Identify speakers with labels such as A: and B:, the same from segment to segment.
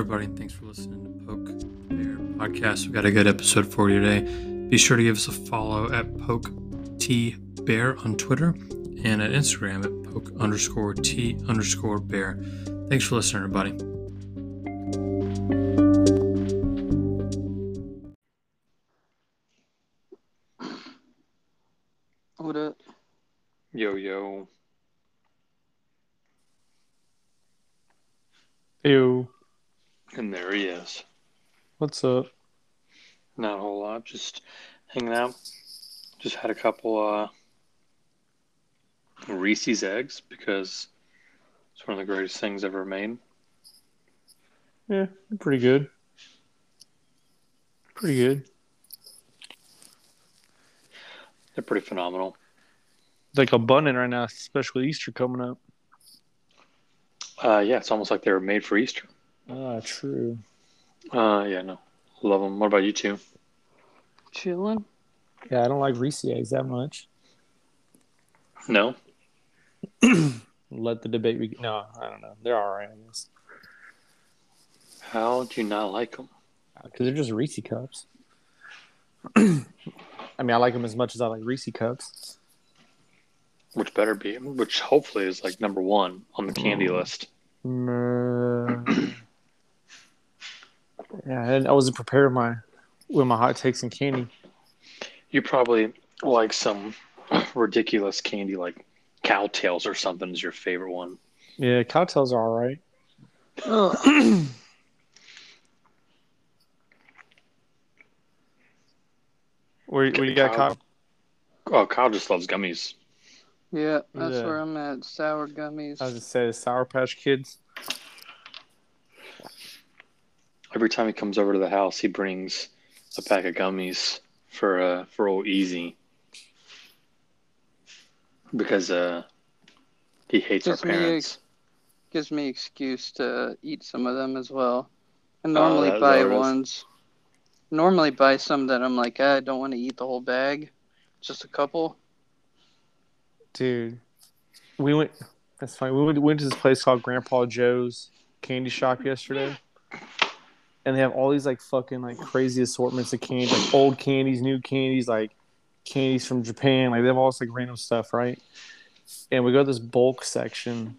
A: everybody, and thanks for listening to Poke Bear Podcast. We've got a good episode for you today. Be sure to give us a follow at Poke T Bear on Twitter and at Instagram at Poke underscore T underscore Bear. Thanks for listening, everybody.
B: There he is.
C: What's up?
B: Not a whole lot. Just hanging out. Just had a couple uh, Reese's eggs because it's one of the greatest things ever made.
C: Yeah, pretty good. Pretty good.
B: They're pretty phenomenal.
C: Like abundant right now, especially Easter coming up.
B: Uh, yeah, it's almost like they were made for Easter.
C: Ah, true.
B: Uh, yeah, no. Love them. What about you two?
D: Chilling?
C: Yeah, I don't like Reese eggs that much.
B: No?
C: Let the debate be. No, I don't know. They're all right, I guess.
B: How do you not like them?
C: Because they're just Reese cups. I mean, I like them as much as I like Reese cups.
B: Which better be, which hopefully is like number one on the candy
C: Mm.
B: list.
C: Mm, yeah, and I wasn't prepared with my with my hot takes and candy.
B: You probably like some ridiculous candy like Cow Tales or something is your favorite one.
C: Yeah, cocktails are all right.
D: Ugh.
C: Where, where you got
B: Cow- Oh, Kyle just loves gummies.
D: yeah, that's
C: Yeah.
D: where I'm at. Sour gummies.
C: I was gonna say Sour Patch Kids.
B: Every time he comes over to the house, he brings a pack of gummies for uh for old Easy because uh he hates
D: Gives
B: our
D: me a-
B: parents.
D: Gives me excuse to eat some of them as well. I
B: Oh,
D: normally
B: that-
D: buy
B: that is-
D: ones. Normally buy some that I'm like, "Ah, I don't want to eat the whole bag. Just a couple.
C: Dude, we went. That's fine. We went, went to this place called Grandpa Joe's Candy Shop yesterday, and they have all these like fucking like crazy assortments of candy, like old candies, new candies, like candies from Japan. Like they have all this like random stuff, right? And we go to this bulk section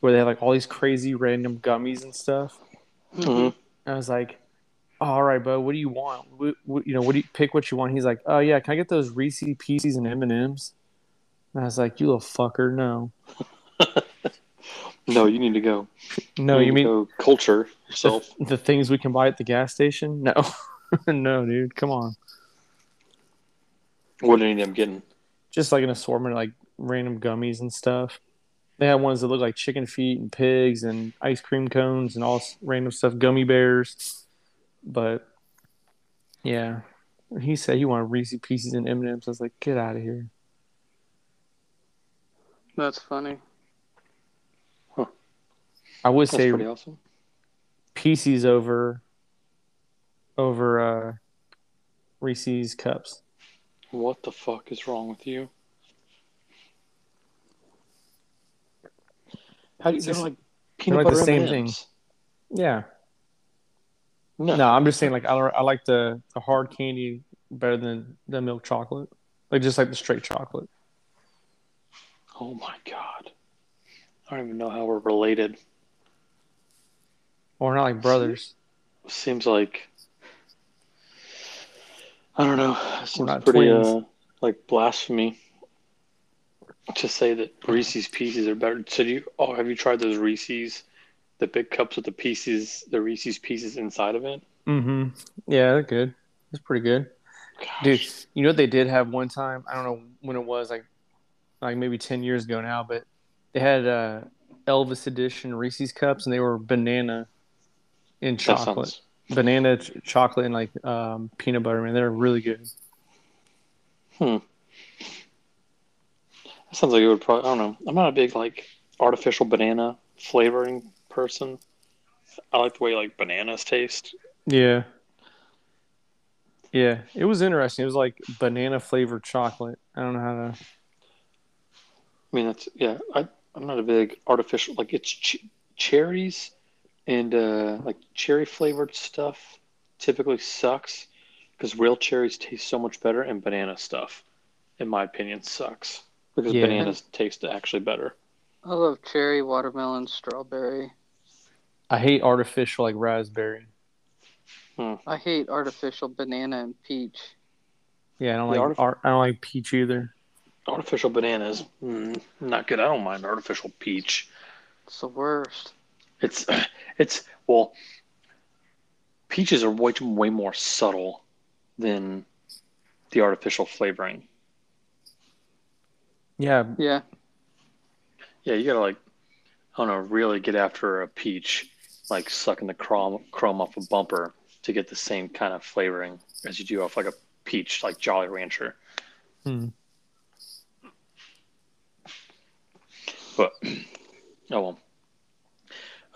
C: where they have like all these crazy random gummies and stuff.
B: Mhm.
C: I was like, "All right, bud, what do you want? What, what, you know, what do you pick? What you want?" He's like, "Oh yeah, can I get those Reese Pieces and M and M's?" And I was like, "You little fucker, no,
B: No, you need to go.
C: no,
B: need
C: you
B: to
C: mean
B: go culture yourself?
C: the, the things we can buy at the gas station? No, no, dude, come on,
B: what did he end up getting?
C: just like an assortment of like random gummies and stuff." They had ones that look like chicken feet and pigs and ice cream cones and all random stuff, gummy bears. But yeah, he said he wanted Reese Pieces and M and M's. I was like, "Get out of here."
D: That's funny.
C: I would
B: That's
C: say
B: pretty awesome.
C: PCs over over uh Reese's cups.
B: What the fuck is wrong with you? How do you they're like peanut
C: like the same
B: M&Ms.
C: Yeah.
B: No,
C: No, I'm just saying like I, I like the, the hard candy better than the milk chocolate. Like just like the straight chocolate.
B: Oh my god. I don't even know how we're related.
C: Or not like brothers.
B: Seems like I don't know. Seems
C: not
B: pretty uh like blasphemy to say that Reese's pieces are better. So do you oh have you tried those Reese's the big cups with the pieces the Reese's pieces inside of it?
C: Mm-hmm. Yeah, they're good. It's pretty good. Dude, you know what they did have one time? I don't know when it was, like like maybe ten years ago now, but they had uh Elvis edition Reese's cups and they were banana in chocolate.
B: sounds
C: banana ch- chocolate and like um, peanut butter man they're really good Hmm.
B: that sounds like it would probably I don't know. I'm not a big like artificial banana flavoring person. I like the way like bananas taste.
C: yeah yeah it was interesting it was like banana flavored chocolate i don't know how to
B: I mean, that's yeah. I I'm not a big artificial like it's ch- cherries and uh, like cherry flavored stuff typically sucks because real cherries taste so much better, and banana stuff, in my opinion, sucks because
C: Yeah.
B: bananas taste actually better.
D: I love cherry, watermelon, strawberry.
C: I hate artificial like raspberry.
D: I hate artificial banana and peach.
C: Yeah, I don't
B: The
C: like
B: artif-
C: ar- I don't like peach either.
B: Artificial bananas, mm, not good. I don't mind artificial peach.
D: It's the worst.
B: It's it's well, peaches are way way more subtle than the artificial flavoring.
C: Yeah,
D: Yeah.
B: Yeah, you gotta like, I don't know, really get after a peach, like sucking the chrome chrome off a bumper to get the same kind of flavoring as you do off like a peach, like Jolly Rancher.
C: Hmm.
B: But oh well.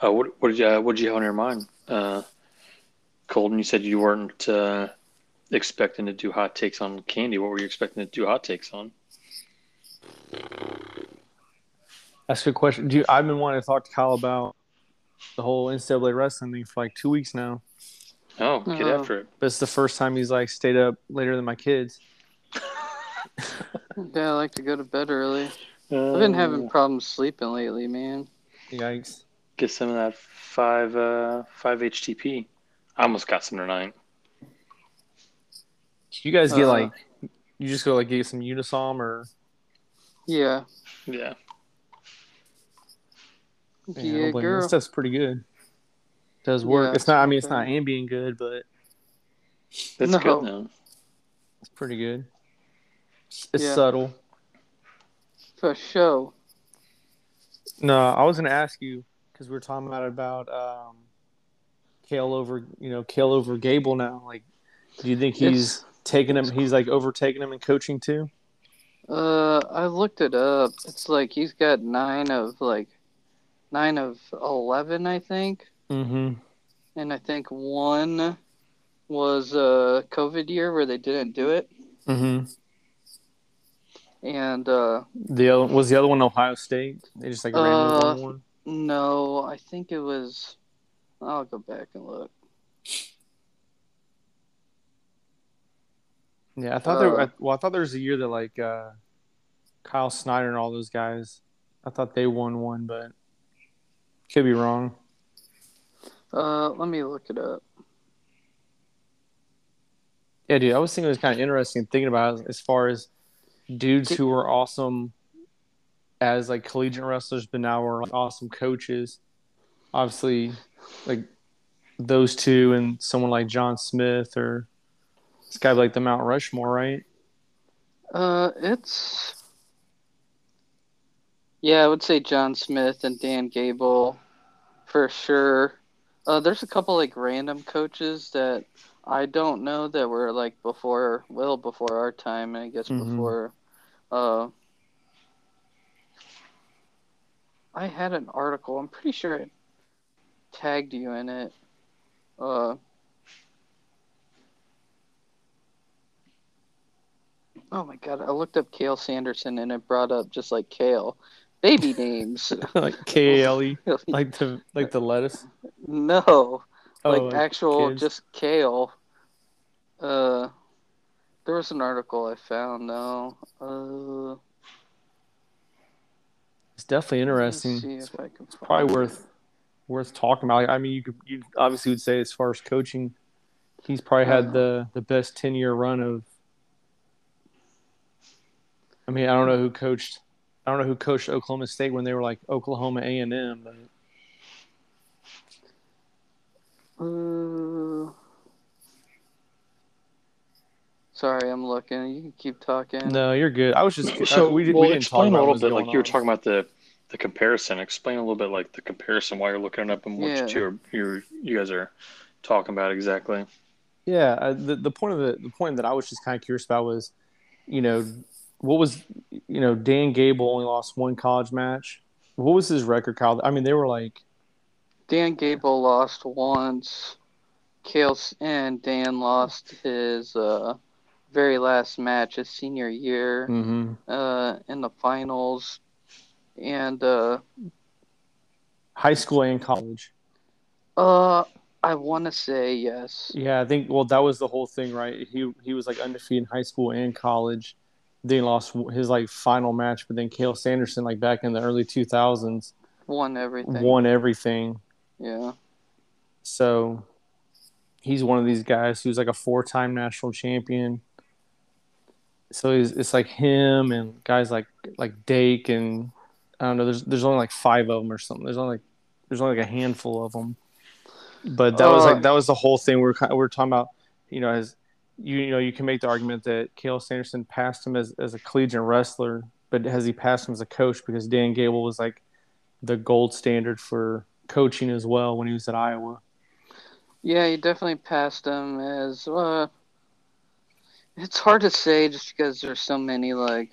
B: Uh, what what did you uh, what did you have on your mind, uh, Colton? You said you weren't uh, expecting to do hot takes on candy. What were you expecting to do hot takes on?
C: that's a good question. Do you, I've been wanting to talk to Kyle about the whole NCAA wrestling thing for like two weeks now.
B: Oh, get
D: Oh.
B: after it.
C: But it's the first time he's like stayed up later than my kids.
D: Yeah, I like to go to bed early. I've been
B: Uh,
D: having problems sleeping lately, man.
C: Yikes!
B: Get some of that five uh five HTP. I almost got some tonight.
C: You guys get
D: Uh,
C: like you just go like get some Unisom or
D: Yeah.
B: Yeah,
C: Man, I
D: Yeah,
C: don't blame you.
D: girl.
C: That stuff's pretty good. Does work.
D: Yeah,
C: it's not. I mean,
D: it's
C: it's not
D: okay.
C: Ambien good, but
B: that's
D: No.
B: good though.
C: it's pretty good. It's
D: Yeah.
C: subtle.
D: For show.
C: No, I was gonna ask you because we are talking about about um, Cael over, you know, Cael over Gable now. Like, do you think he's taking him? He's like overtaking him in coaching too.
D: Uh, I looked it up. It's like he's got nine of like nine of eleven, I think,
C: Mm-hmm.
D: and I think one was a COVID year where they didn't do it,
C: Mm-hmm.
D: and uh,
C: The other was the other one Ohio State. They just like
D: Uh,
C: one one.
D: No, I think it was. I'll go back and look.
C: Yeah, I thought there.
D: uh,
C: I, well, I thought there was a year that like uh, Kyle Snyder and all those guys. I thought they won one, but could be wrong.
D: Uh, let me look it up.
C: Yeah, dude, I was thinking it was kind of interesting thinking about it as far as dudes who were awesome as like collegiate wrestlers, but now we're like, awesome coaches. Obviously, like those two and someone like John Smith or this guy like the Mount Rushmore, right?
D: Uh, it's. Yeah, I would say John Smith and Dan Gable for sure. Uh, there's a couple like random coaches that I don't know that were like before, well before our time, and I guess
C: Mhm.
D: before. Uh, I had an article. I'm pretty sure I tagged you in it. Uh, oh my god! I looked up Kale Sanderson and it brought up just like Kale, baby names.
C: like K A L E, like the like the lettuce.
D: no,
C: Oh,
D: like actual
C: kids.
D: just kale. Uh, there was an article I found though. Uh,
C: It's definitely interesting. It's
D: if I can
C: probably worth worth talking about. I mean, you could you obviously would say as far as coaching, he's probably had the the best ten year run of. I mean, I don't know who coached. I don't know who coached Oklahoma State when they were like Oklahoma A and M, but
D: Uh, sorry, I'm looking. You can keep talking.
C: no, you're good. I was just
B: So,
C: we, did-
B: well,
C: we didn't talk
B: explain
C: about
B: a little bit,
C: going
B: like you were talking about the the comparison. Explain a little bit, like the comparison, why you're looking it up and what
D: Yeah.
B: you're you're, you guys are talking about exactly.
C: Yeah, uh, the the point of the the point that I was just kind of curious about was, you know, what was you know Dan Gable only lost one college match. What was his record, Kyle? I mean, they were like
D: Dan Gable lost once. Cael and Dan lost his uh, very last match his senior year
C: mhm.
D: uh, in the finals. And uh,
C: high school and college.
D: Uh, I want to say yes.
C: Yeah, I think. Well, that was the whole thing, right? He he was like undefeated in high school and college. Then he lost his like final match, but then Cael Sanderson, like back in the early two thousands,
D: Won everything.
C: won everything.
D: Yeah.
C: So he's one of these guys who's like a four time national champion. So it's like him and guys like like Dake and I don't know. There's there's only like five of them or something. There's only like there's only like a handful of them. But that was
D: Uh,
C: like that was the whole thing. We were kind we were talking about. You know, as you you know, you can make the argument that Cael Sanderson passed him as as a collegiate wrestler, but has he passed him as a coach? Because Dan Gable was like the gold standard for coaching as well when he was at Iowa.
D: Yeah, he definitely passed him as uh it's hard to say just because there's so many like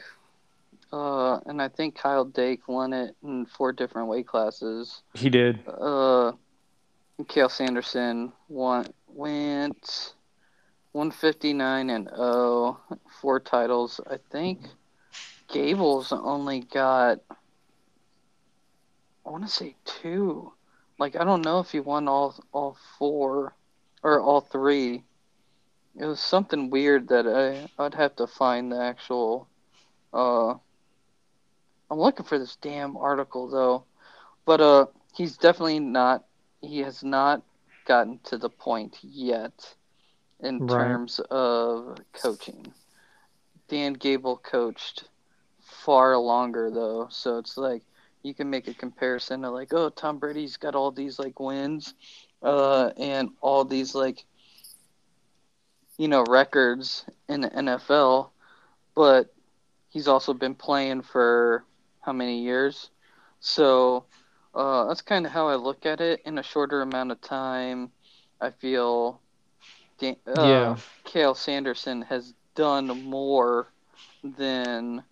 D: uh and I think Kyle Dake won it in four different weight classes.
C: He did.
D: Uh Cael Sanderson won went 159 and 0, four titles. I think Gable's only got I want to say two. Like I don't know if he won all all four or all three. It was something weird that I I'd have to find the actual uh I'm looking for this damn article though. But uh he's definitely not he has not gotten to the point yet in
C: Right.
D: terms of coaching. Dan Gable coached far longer though, so it's like you can make a comparison to like, oh, Tom Brady's got all these like wins, uh, and all these like, you know, records in the NFL, but he's also been playing for how many years? So uh, that's kind of how I look at it. In a shorter amount of time, I feel Dan- uh,
C: Yeah.
D: Cael Sanderson has done more than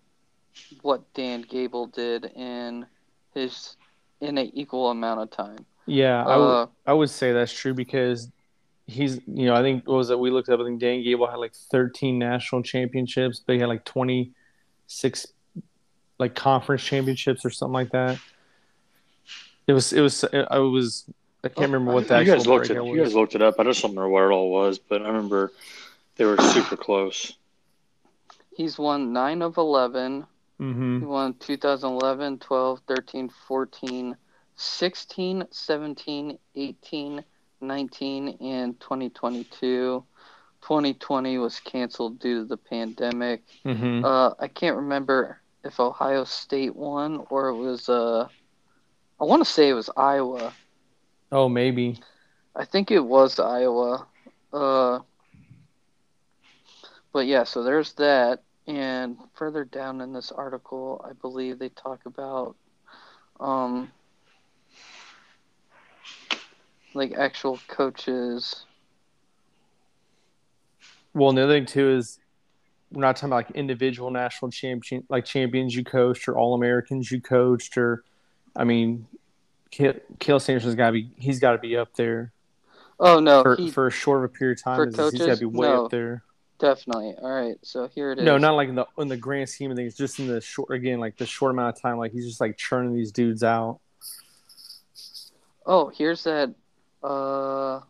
D: what Dan Gable did in his in an equal amount of time.
C: Yeah, I would
D: Uh,
C: I would say that's true because he's you know I think what was it we looked up I think Dan Gable had like 13 national championships, but he had like 26 like conference championships or something like that. It was it was I was I can't remember what that
B: you guys looked it.
C: breakout
B: You guys looked it up. I just don't remember what it all was, but I remember they were super close.
D: he's won 9 of 11. He
C: Mm-hmm.
D: won 2011, 12, 13, 14, 16, 17, 18, 19, and 2022. 2020 was canceled due to the pandemic.
C: Mm-hmm.
D: Uh, I can't remember if Ohio State won or it was, uh, I want to say it was Iowa.
C: Oh, maybe.
D: I think it was Iowa. Uh, but yeah, so there's that. And further down in this article, I believe they talk about um, like actual coaches.
C: Well, and the other thing too is we're not talking about like individual national champion like champions you coached or all Americans you coached or I mean Cael Sanderson's got to be he's got to be up there
D: Oh no,
C: for
D: he
C: for a short of a period of time.
D: for
C: is- he's got to be way
D: No.
C: up there.
D: definitely. All right, so here it is.
C: No, not like in the in the grand scheme of things, just in the short again, like the short amount of time, like he's just like churning these dudes out.
D: Oh, here's that. Uh,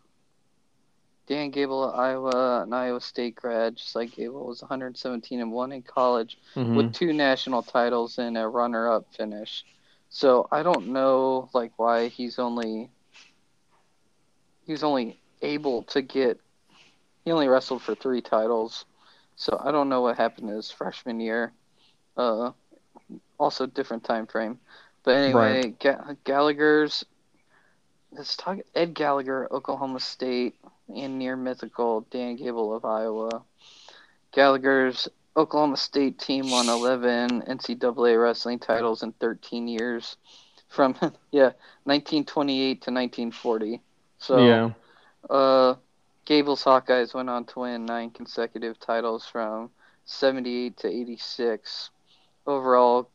D: Dan Gable Iowa, an Iowa State grad, just like Gable was 117 and one in college.
C: Mhm.
D: with two national titles and a runner-up finish. So I don't know like why he's only he's only able to get he only wrestled for three titles. So I don't know what happened his freshman year. Uh also different time frame. But anyway, Ga- Gallagher's let's talk Ed Gallagher, Oklahoma State, and near mythical Dan Gable of Iowa. Gallagher's Oklahoma State team won 11 NCAA wrestling titles in 13 years from yeah 1928 to 1940. So
C: yeah,
D: uh, Gable's Hawkeyes went on to win nine consecutive titles from 78 to 86. Overall,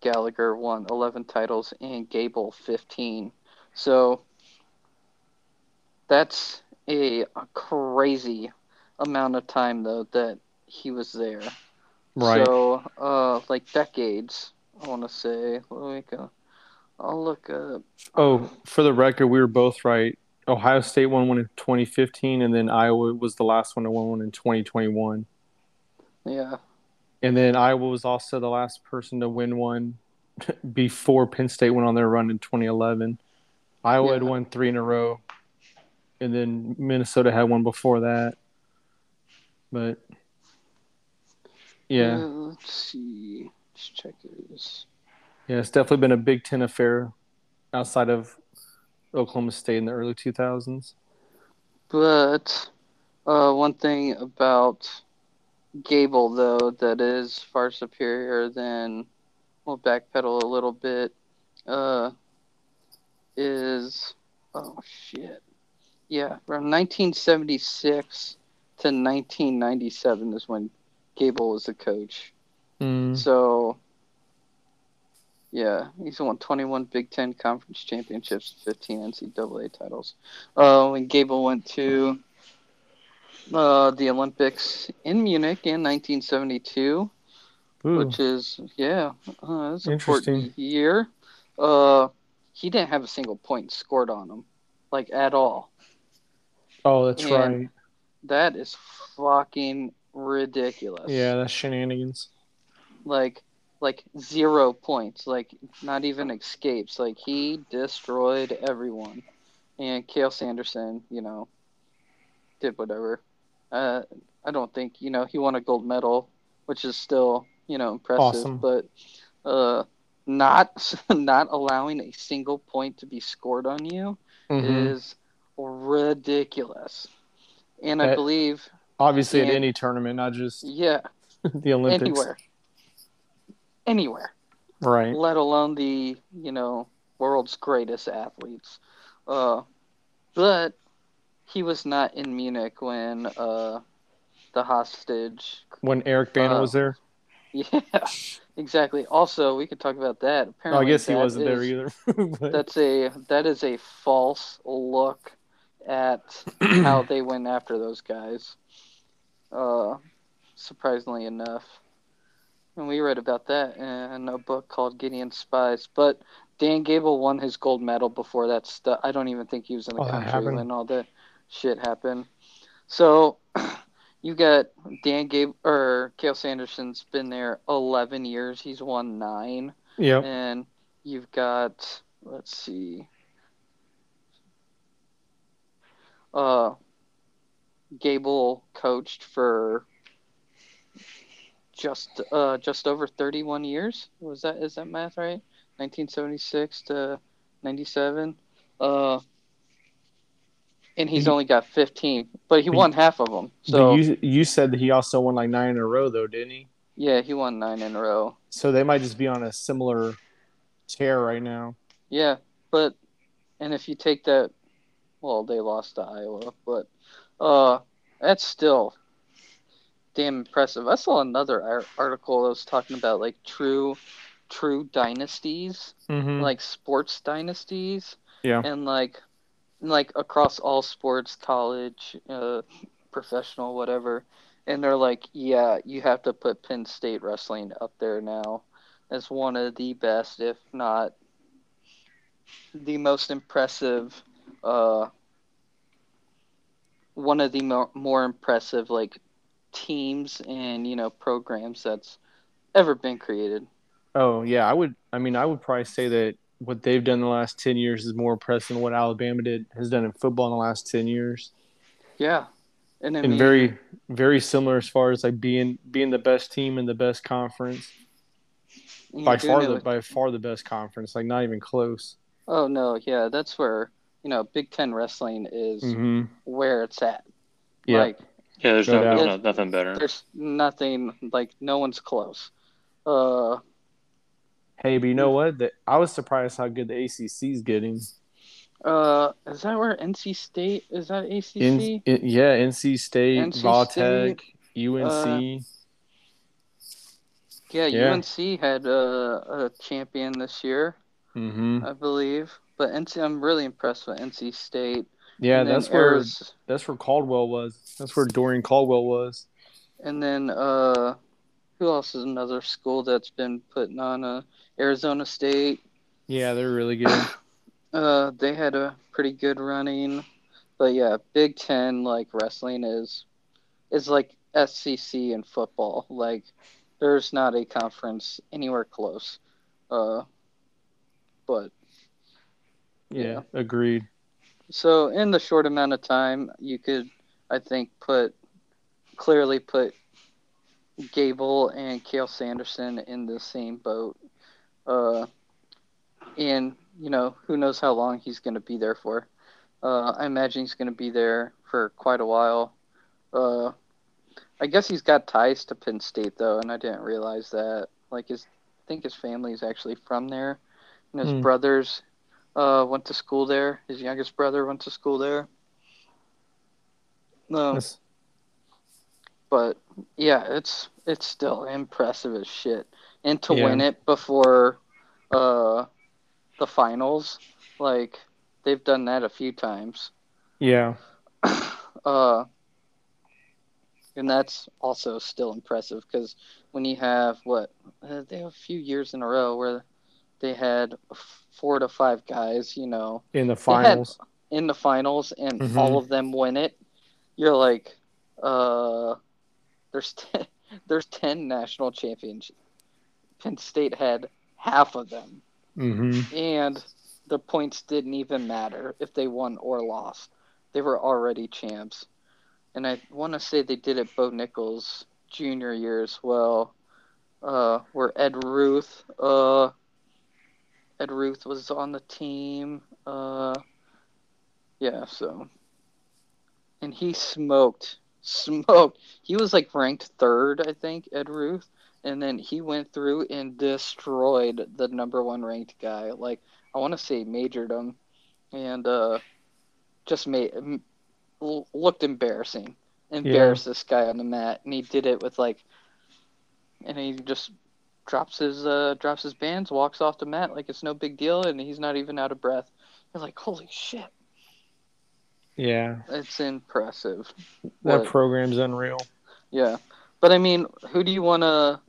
D: Gallagher won 11 titles and Gable 15. So that's a, a crazy amount of time though that he was there.
C: right.
D: So, uh, like decades, I want to say. Let me go. I'll look up.
C: oh, for the record, we were both right. Ohio State won one in 2015, and then Iowa was the last one to win one in 2021.
D: Yeah.
C: And then Iowa was also the last person to win one before Penn State went on their run in 2011. Iowa had won three in a row, and then Minnesota had one before that. But yeah,
D: Uh, let's see. Let's check this.
C: yeah, it's definitely been a Big Ten affair outside of Oklahoma State in the early 2000s.
D: But uh, one thing about Gable, though, that is far superior than, we'll backpedal a little bit, uh, is, oh shit. Yeah, from 1976 to 1997 is when Gable was the coach.
C: Mm.
D: So, yeah, he's won 21 Big Ten Conference championships, 15 NCAA titles. Uh, when Gable went to uh, the Olympics in Munich in 1972,
C: Ooh.
D: which is, yeah, uh, that's an
C: Interesting.
D: important year. Uh, he didn't have a single point scored on him, like at all.
C: oh, that's
D: and-
C: right.
D: That is fucking ridiculous.
C: Yeah, that's shenanigans.
D: like like zero points, like not even escapes. Like he destroyed everyone. And Cael Sanderson, you know, did whatever. Uh, I don't think you know he won a gold medal, which is still you know impressive.
C: Awesome.
D: But uh, not not allowing a single point to be scored on you
C: Mhm.
D: is ridiculous. And I believe,
C: Obviously, at any tournament, not just
D: yeah,
C: the Olympics.
D: anywhere, anywhere.
C: Right.
D: let alone the you know world's greatest athletes. Uh, but he was not in Munich when uh, the hostage.
C: When Eric Bana
D: Uh,
C: was there.
D: Yeah, exactly. Also, we could talk about that.
C: Oh,
D: Apparently,
C: I guess he wasn't there either. but,
D: That's a that is a false look at how they went after those guys. Uh, surprisingly enough, and we read about that in a book called Gideon Spies. But Dan Gable won his gold medal before that stuff. I don't even think he was in the
C: Oh,
D: country when all that shit happened. So. You got Dan Gable or Cael Sanderson's been there 11 years. He's won nine.
C: Yeah.
D: And you've got let's see. Uh Gable coached for just uh just over 31 years. Was that is that math right? 1976 to 97. Uh and he's
C: He-
D: only got 15, but he won half of them. So
C: you you said that he also won like nine in a row, though, didn't he?
D: yeah, he won 9 in a row.
C: So they might just be on a similar tear right now.
D: Yeah, but and if you take that, well, they lost to Iowa, but uh, that's still damn impressive. I saw another ar- article that was talking about like true, true dynasties,
C: Mm-hmm.
D: like sports dynasties,
C: yeah.
D: and like, like across all sports, college, uh, professional, whatever. And they're like, yeah, you have to put Penn State wrestling up there now as one of the best, if not the most impressive, uh, one of the more, more impressive like teams and you know programs that's ever been created.
C: Oh yeah, I would. I mean, I would probably say that what they've done in the last ten years is more impressive than what Alabama did has done in football in the last ten years,
D: Yeah, and I
C: and
D: mean,
C: very very similar as far as like being being the best team in the best conference by far the
D: with-
C: by far the best conference, like not even close.
D: Oh no, yeah, that's where you know Big Ten wrestling is
C: Mm-hmm.
D: where it's at.
C: Yeah.
D: Like
B: Yeah, there's
C: No
B: no, no nothing better.
D: there's nothing like no one's close. Uh,
C: Hey, but you know what? That I was surprised how good the ACC is getting.
D: uh, is that where NC State is that ACC?
C: In, in- yeah, NC State,
D: NC
C: Voltech, UNC.
D: yeah,
C: yeah.
D: UNC had a, a champion this year,
C: mm-hmm.
D: I believe. But NC, I'm really impressed with NC State.
C: Yeah,
D: And
C: that's where that's where Caldwell was. That's where Darrion Caldwell was.
D: And then uh, who else is another school that's been putting on uh, Arizona State?
C: Yeah, they're really good.
D: Uh, they had a pretty good running. But yeah, Big Ten like wrestling is is like SEC in football. Like there's not a conference anywhere close. Uh, but
C: Yeah, agreed.
D: so in the short amount of time, you could, I think, put clearly put Gable and Cael Sanderson in the same boat. Uh, and you know, who knows how long he's going to be there for. Uh, I imagine he's going to be there for quite a while. Uh, I guess he's got ties to Penn State though, and I didn't realize that. Like his, I think his family is actually from there, and his
C: Hmm.
D: brothers uh, went to school there. His youngest brother went to school there. No,
C: That's-
D: but yeah, it's it's still impressive as shit. And to
C: Yeah.
D: win it before uh the finals, like they've done that a few times.
C: yeah.
D: Uh and that's also still impressive because when you have what uh, they have a few years in a row where they had four to five guys, you know,
C: In the finals.
D: in the finals and
C: Mhm.
D: all of them win it, you're like, uh, there's ten, there's ten national championships. Penn State had half of them,
C: Mm-hmm.
D: and the points didn't even matter if they won or lost. They were already champs, and I want to say they did it Bo Nickal's junior year as well, uh, where Ed Ruth, uh, Ed Ruth was on the team. Uh, yeah, so. And he smoked. Smoked. He was like ranked third, I think, Ed Ruth. And then he went through and destroyed the number one ranked guy. Like, I want to say majored him. And uh, just made looked embarrassing. Embarrassed this guy on the mat. And he did it with like. And he just drops his uh drops his bands, walks off the mat like it's no big deal, and he's not even out of breath. You're like, holy shit,
C: Yeah.
D: it's impressive.
C: That
D: What?
C: program's unreal.
D: Yeah, but I mean, who do you want to?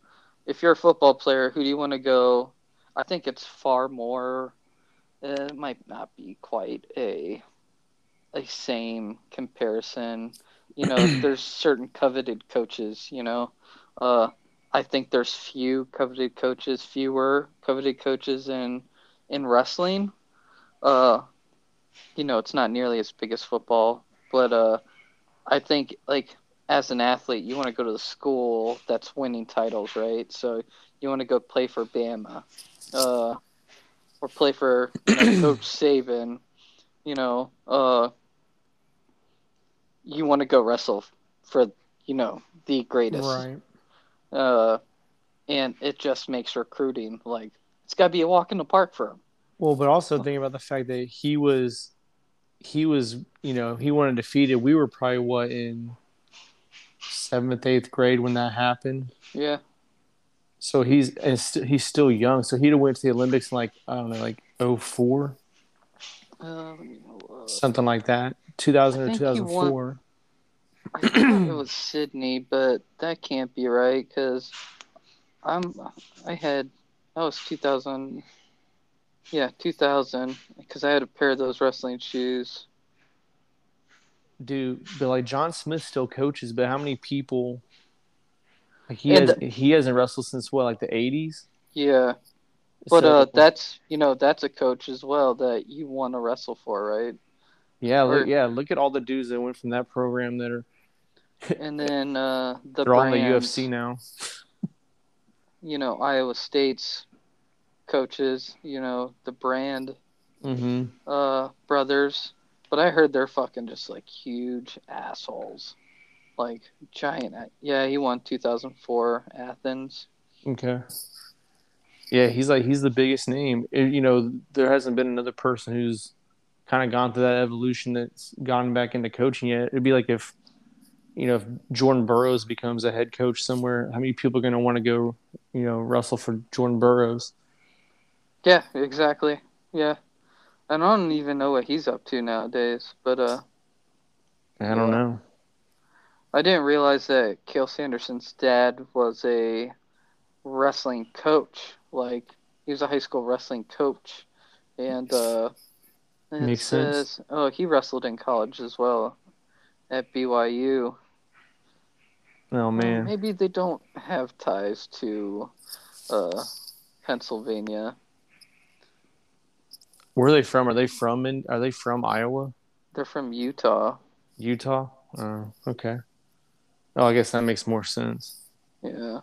D: If you're a football player, who do you want to go? I think it's far more. It might not be quite a a same comparison. You know, there's certain coveted coaches. You know, uh, I think there's few coveted coaches, fewer coveted coaches in in wrestling. Uh, you know, it's not nearly as big as football, but uh, I think like as an athlete, you want to go to the school that's winning titles, right? So you want to go play for Bama, uh, or play for you know, Coach Saban. You know, uh, you want to go wrestle for you know the greatest,
C: Right.
D: uh, and it just makes recruiting like it's got to be a walk in the park for him.
C: Well, but also think about the fact that he was, he was, you know, he went undefeated. We were probably what in seventh, eighth grade when that happened.
D: Yeah,
C: So he's and st- he's still young. So he'd have went to the Olympics in like I don't know, like 04,
D: uh, let
C: something like that, two thousand
D: I
C: or
D: think
C: two
D: won- I thought it was Sydney, but that can't be right because I'm I had that was 2000. Yeah, 2000 because I had a pair of those wrestling shoes.
C: Dude, but like John Smith still coaches, but how many people? Like he
D: And
C: has, he hasn't wrestled since what, like the eighties.
D: Yeah, but uh, that's you know that's a coach as well that you want to wrestle for, right?
C: yeah,
D: or-
C: look, yeah. Look at all the dudes that went from that program that are
D: And then uh, the
C: they're all in the UFC now.
D: You know, Iowa State's coaches. You know, the brand
C: Mm-hmm.
D: uh brothers, but I heard they're fucking just like huge assholes, like giant. Yeah, he won 2004 Athens.
C: Okay. Yeah, he's like he's the biggest name. It- you know, there hasn't been another person who's kind of gone through that evolution that's gone back into coaching yet. It'd be like if, you know, if Jordan Burroughs becomes a head coach somewhere, how many people are going to want to go, you know, wrestle for Jordan Burroughs?
D: Yeah, exactly. Yeah, I don't even know what he's up to nowadays. But uh,
C: I don't
D: Yeah.
C: know.
D: I didn't realize that Cael Sanderson's dad was a wrestling coach. Like he was a high school wrestling coach, and uh,
C: Makes sense.
D: says, oh, he wrestled in college as well at BYU.
C: Oh man,
D: maybe they don't have ties to uh, Pennsylvania.
C: Where are they from? Are they from in? Are they from Iowa,
D: They're from Utah.
C: Utah? Oh, okay. Oh, I guess that makes more sense.
D: Yeah.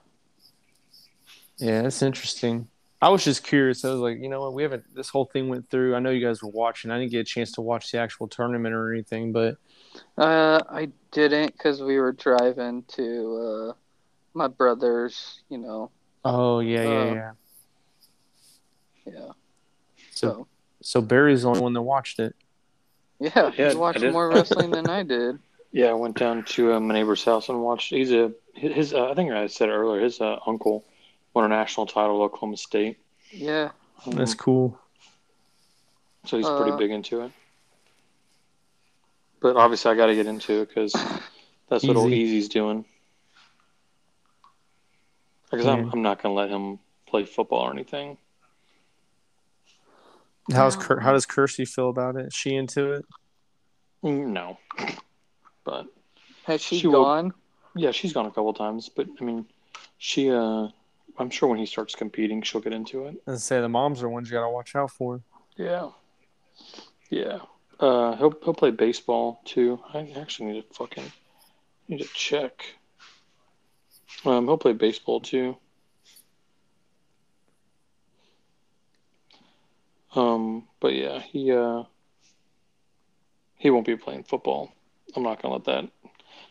C: Yeah, that's interesting. I was just curious. I was like, you know what? We haven't. This whole thing went through. I know you guys were watching. I didn't get a chance to watch the actual tournament or anything, but
D: Uh, I didn't because we were driving to uh, my brother's, you know.
C: oh yeah, yeah,
D: Uh,
C: yeah.
D: Yeah.
C: So,
D: So,
C: so Barry's the only one that watched it.
D: yeah,
B: Yeah,
D: he watched more wrestling than I did.
B: Yeah, I went down to uh, my neighbor's house and watched. He's a his. Uh, I think I said earlier. His uh, uncle won a national title at Oklahoma State.
D: Yeah.
C: That's cool.
B: So he's pretty
D: Uh,
B: big into it. But obviously, I got to get into it because that's what old Easy's doing. Because I'm, I'm not going to let him play football or anything.
C: How's Ker- how does Kirsty feel about it? Is she into it?
B: Mm, No. But
D: Has she,
B: She will-
D: gone?
B: yeah, she's gone a couple times. But I mean, she, uh, I'm sure when he starts competing, she'll get into it.
C: And say the moms are ones you gotta watch out for.
B: Yeah. Yeah. Uh, he'll he'll play baseball too. I actually need to fucking need to check. Um, he'll play baseball too. Um, but yeah, he uh he won't be playing football. I'm not gonna let that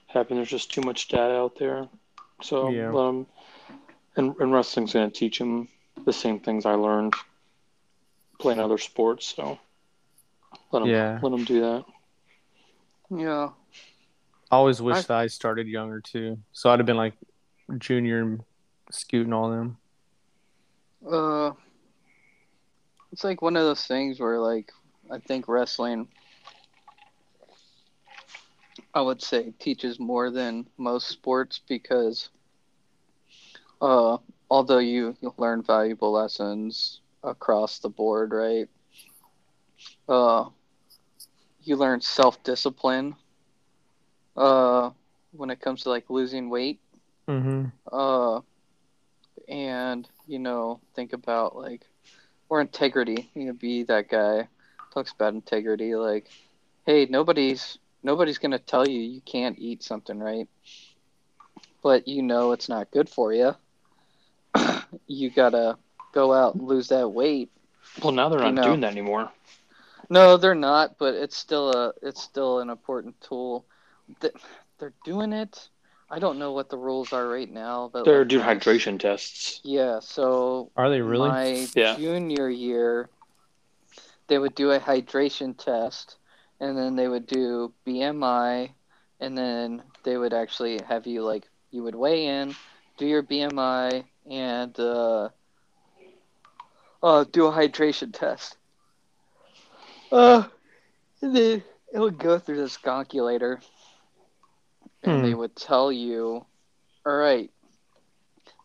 B: happen. There's just too much data out there. So
C: Yeah.
B: let him and, and wrestling's gonna teach him the same things I learned playing other sports, so let him
C: Yeah.
B: let him do that.
D: Yeah.
C: I always wish
D: I-
C: that I started younger too. So I'd have been like junior and Scoot all them.
D: Uh, it's like one of those things where, like, I think wrestling, I would say, teaches more than most sports because, uh, although you you learn valuable lessons across the board, right? Uh, you learn self discipline. Uh, when it comes to like losing weight
C: Mm-hmm.
D: uh and you know think about like or integrity. You know be that guy. Talks about integrity. Like hey nobody's nobody's gonna tell you you can't eat something right? But you know it's not good for you you gotta go out and lose that weight.
B: Well, now they're not
D: know.
B: doing that anymore.
D: no they're not but it's still a it's still an important tool. They're doing it i don't know what the rules are right now but
B: They're
D: like,
B: doing hydration tests.
D: yeah so
C: Are they really?
D: my
B: Yeah.
D: junior year, they would do a hydration test, and then they would do BMI, and then they would actually have you like you would weigh in, do your BMI, and uh, uh, do a hydration test. Uh, and then it would go through this calculator, and
C: Hmm.
D: they would tell you, all right,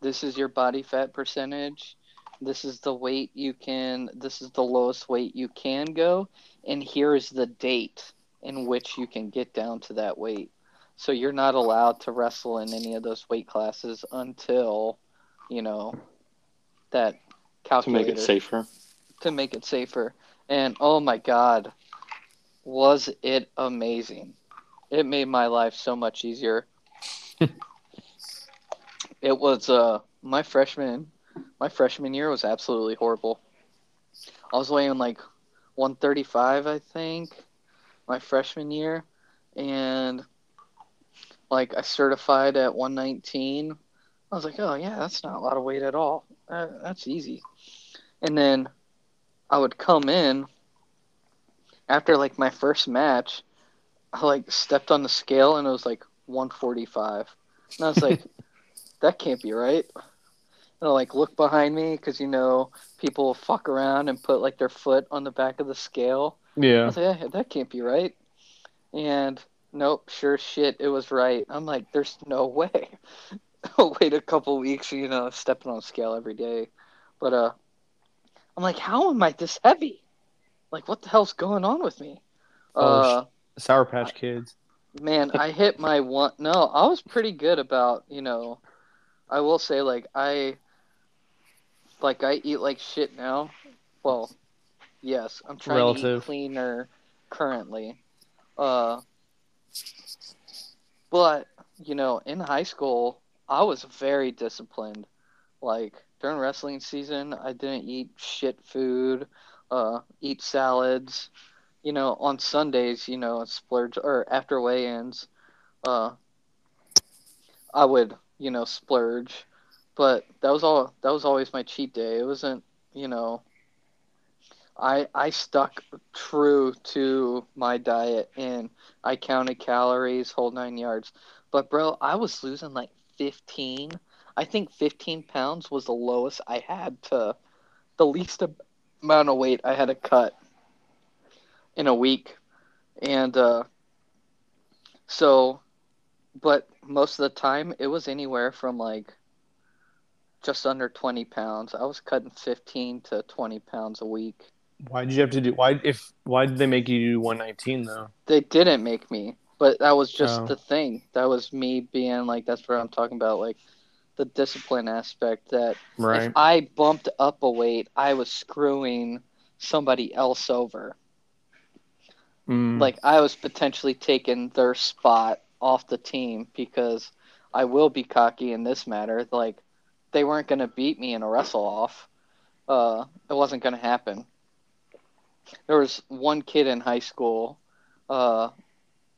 D: this is your body fat percentage this is the weight you can this is the lowest weight you can go and here is the date in which you can get down to that weight so you're not allowed to wrestle in any of those weight classes until you know that calculator.
B: to make it safer.
D: to make it safer and oh my god was it amazing it made my life so much easier. It was uh my freshman my freshman year was absolutely horrible. I was weighing like 135 i think my freshman year. And like i certified at 119 i was like oh yeah that's not a lot of weight at all. Uh, that's easy. And then i would come in after like my first match i like stepped on the scale and it was like 145 and i was like that can't be right and I like look behind me because you know people will fuck around and put like their foot on the back of the scale.
C: Yeah.
D: I was like, "Eh, that can't be right. And nope, sure shit, it was right. I'm like, there's no way. I'll wait a couple weeks, you know, stepping on scale every day. But uh, I'm like, how am I this heavy? like what the hell's going on with me?
C: Oh,
D: Uh,
C: Sour Patch Kids.
D: man, I hit my one. No, I was pretty good about you know. I will say like I, like I eat like shit now. Well, yes, I'm trying to
C: Relative.
D: eat cleaner currently. Uh, but you know, in high school, I was very disciplined. Like during wrestling season, I didn't eat shit food. Uh, eat salads. You know, on Sundays, you know, splurge or after weigh-ins, uh, I would, you know, splurge. But that was all. That was always my cheat day. It wasn't, you know. I I stuck true to my diet and I counted calories, whole nine yards. But bro, I was losing like 15. I think 15 pounds was the lowest I had to, the least amount of weight I had to cut in a week. And uh, so, but most of the time it was anywhere from like just under 20 pounds. I was cutting 15 to 20 pounds a week.
C: Why did you have to do? Why if? Why did they make you do 119 though?
D: They didn't make me, but that was just
C: Oh.
D: the thing. That was me being like, that's what I'm talking about, like the discipline aspect. That
C: Right.
D: if I bumped up a weight, I was screwing somebody else over.
C: Mm.
D: Like I was potentially taking their spot off the team because I will be cocky in this matter. Like they weren't going to beat me in a wrestle off. Uh, it wasn't going to happen. There was one kid in high school, uh,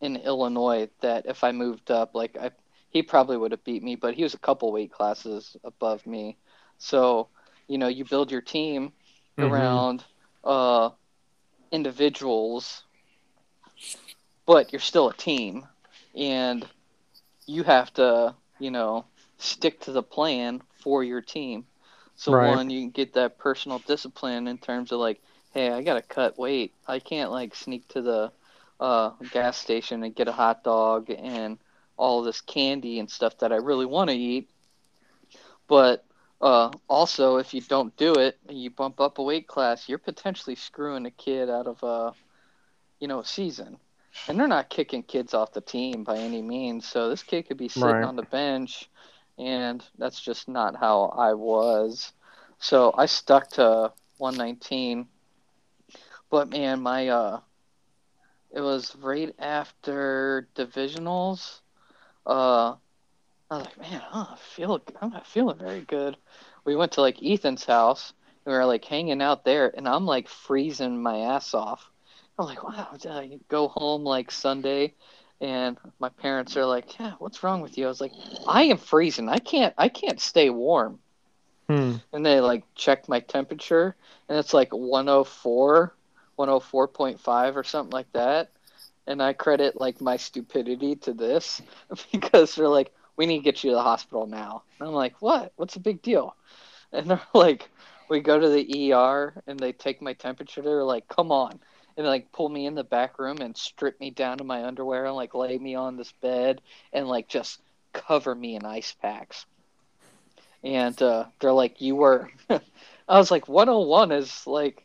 D: in Illinois that if I moved up, like I, he probably would have beat me, but he was a couple weight classes above me. So, you know, you build your team
C: Mhm.
D: around uh, individuals, but you're still a team, and you have to, you know, stick to the plan for your team. So
C: Right.
D: one, you can get that personal discipline in terms of like, hey, I gotta cut weight. I can't like sneak to the uh, gas station and get a hot dog and all this candy and stuff that I really want to eat. But uh, also, if you don't do it and you bump up a weight class, you're potentially screwing a kid out of a, you know, a season. And they're not kicking kids off the team by any means. So this kid could be sitting
C: Right.
D: on the bench, and that's just not how I was. So I stuck to 119. But man, my uh, it was right after divisionals. Uh, I was like, man, I don't feel I'm not feeling very good. We went to like Ethan's house. And we were like hanging out there, and I'm like freezing my ass off. I'm like, wow. I go home like Sunday, and my parents are like, yeah, what's wrong with you? I was like, I am freezing. I can't. I can't stay warm.
C: Hmm.
D: And they like checked my temperature, and it's like 104, 104.5 or something like that. And I credit like my stupidity to this because they're like, we need to get you to the hospital now. And I'm like, what? What's the big deal? And they're like, we go to the ER and they take my temperature. They're like, come on. And like pull me in the back room and strip me down to my underwear and like lay me on this bed and like just cover me in ice packs. And uh, they're like, you were. I was like, 101 is like,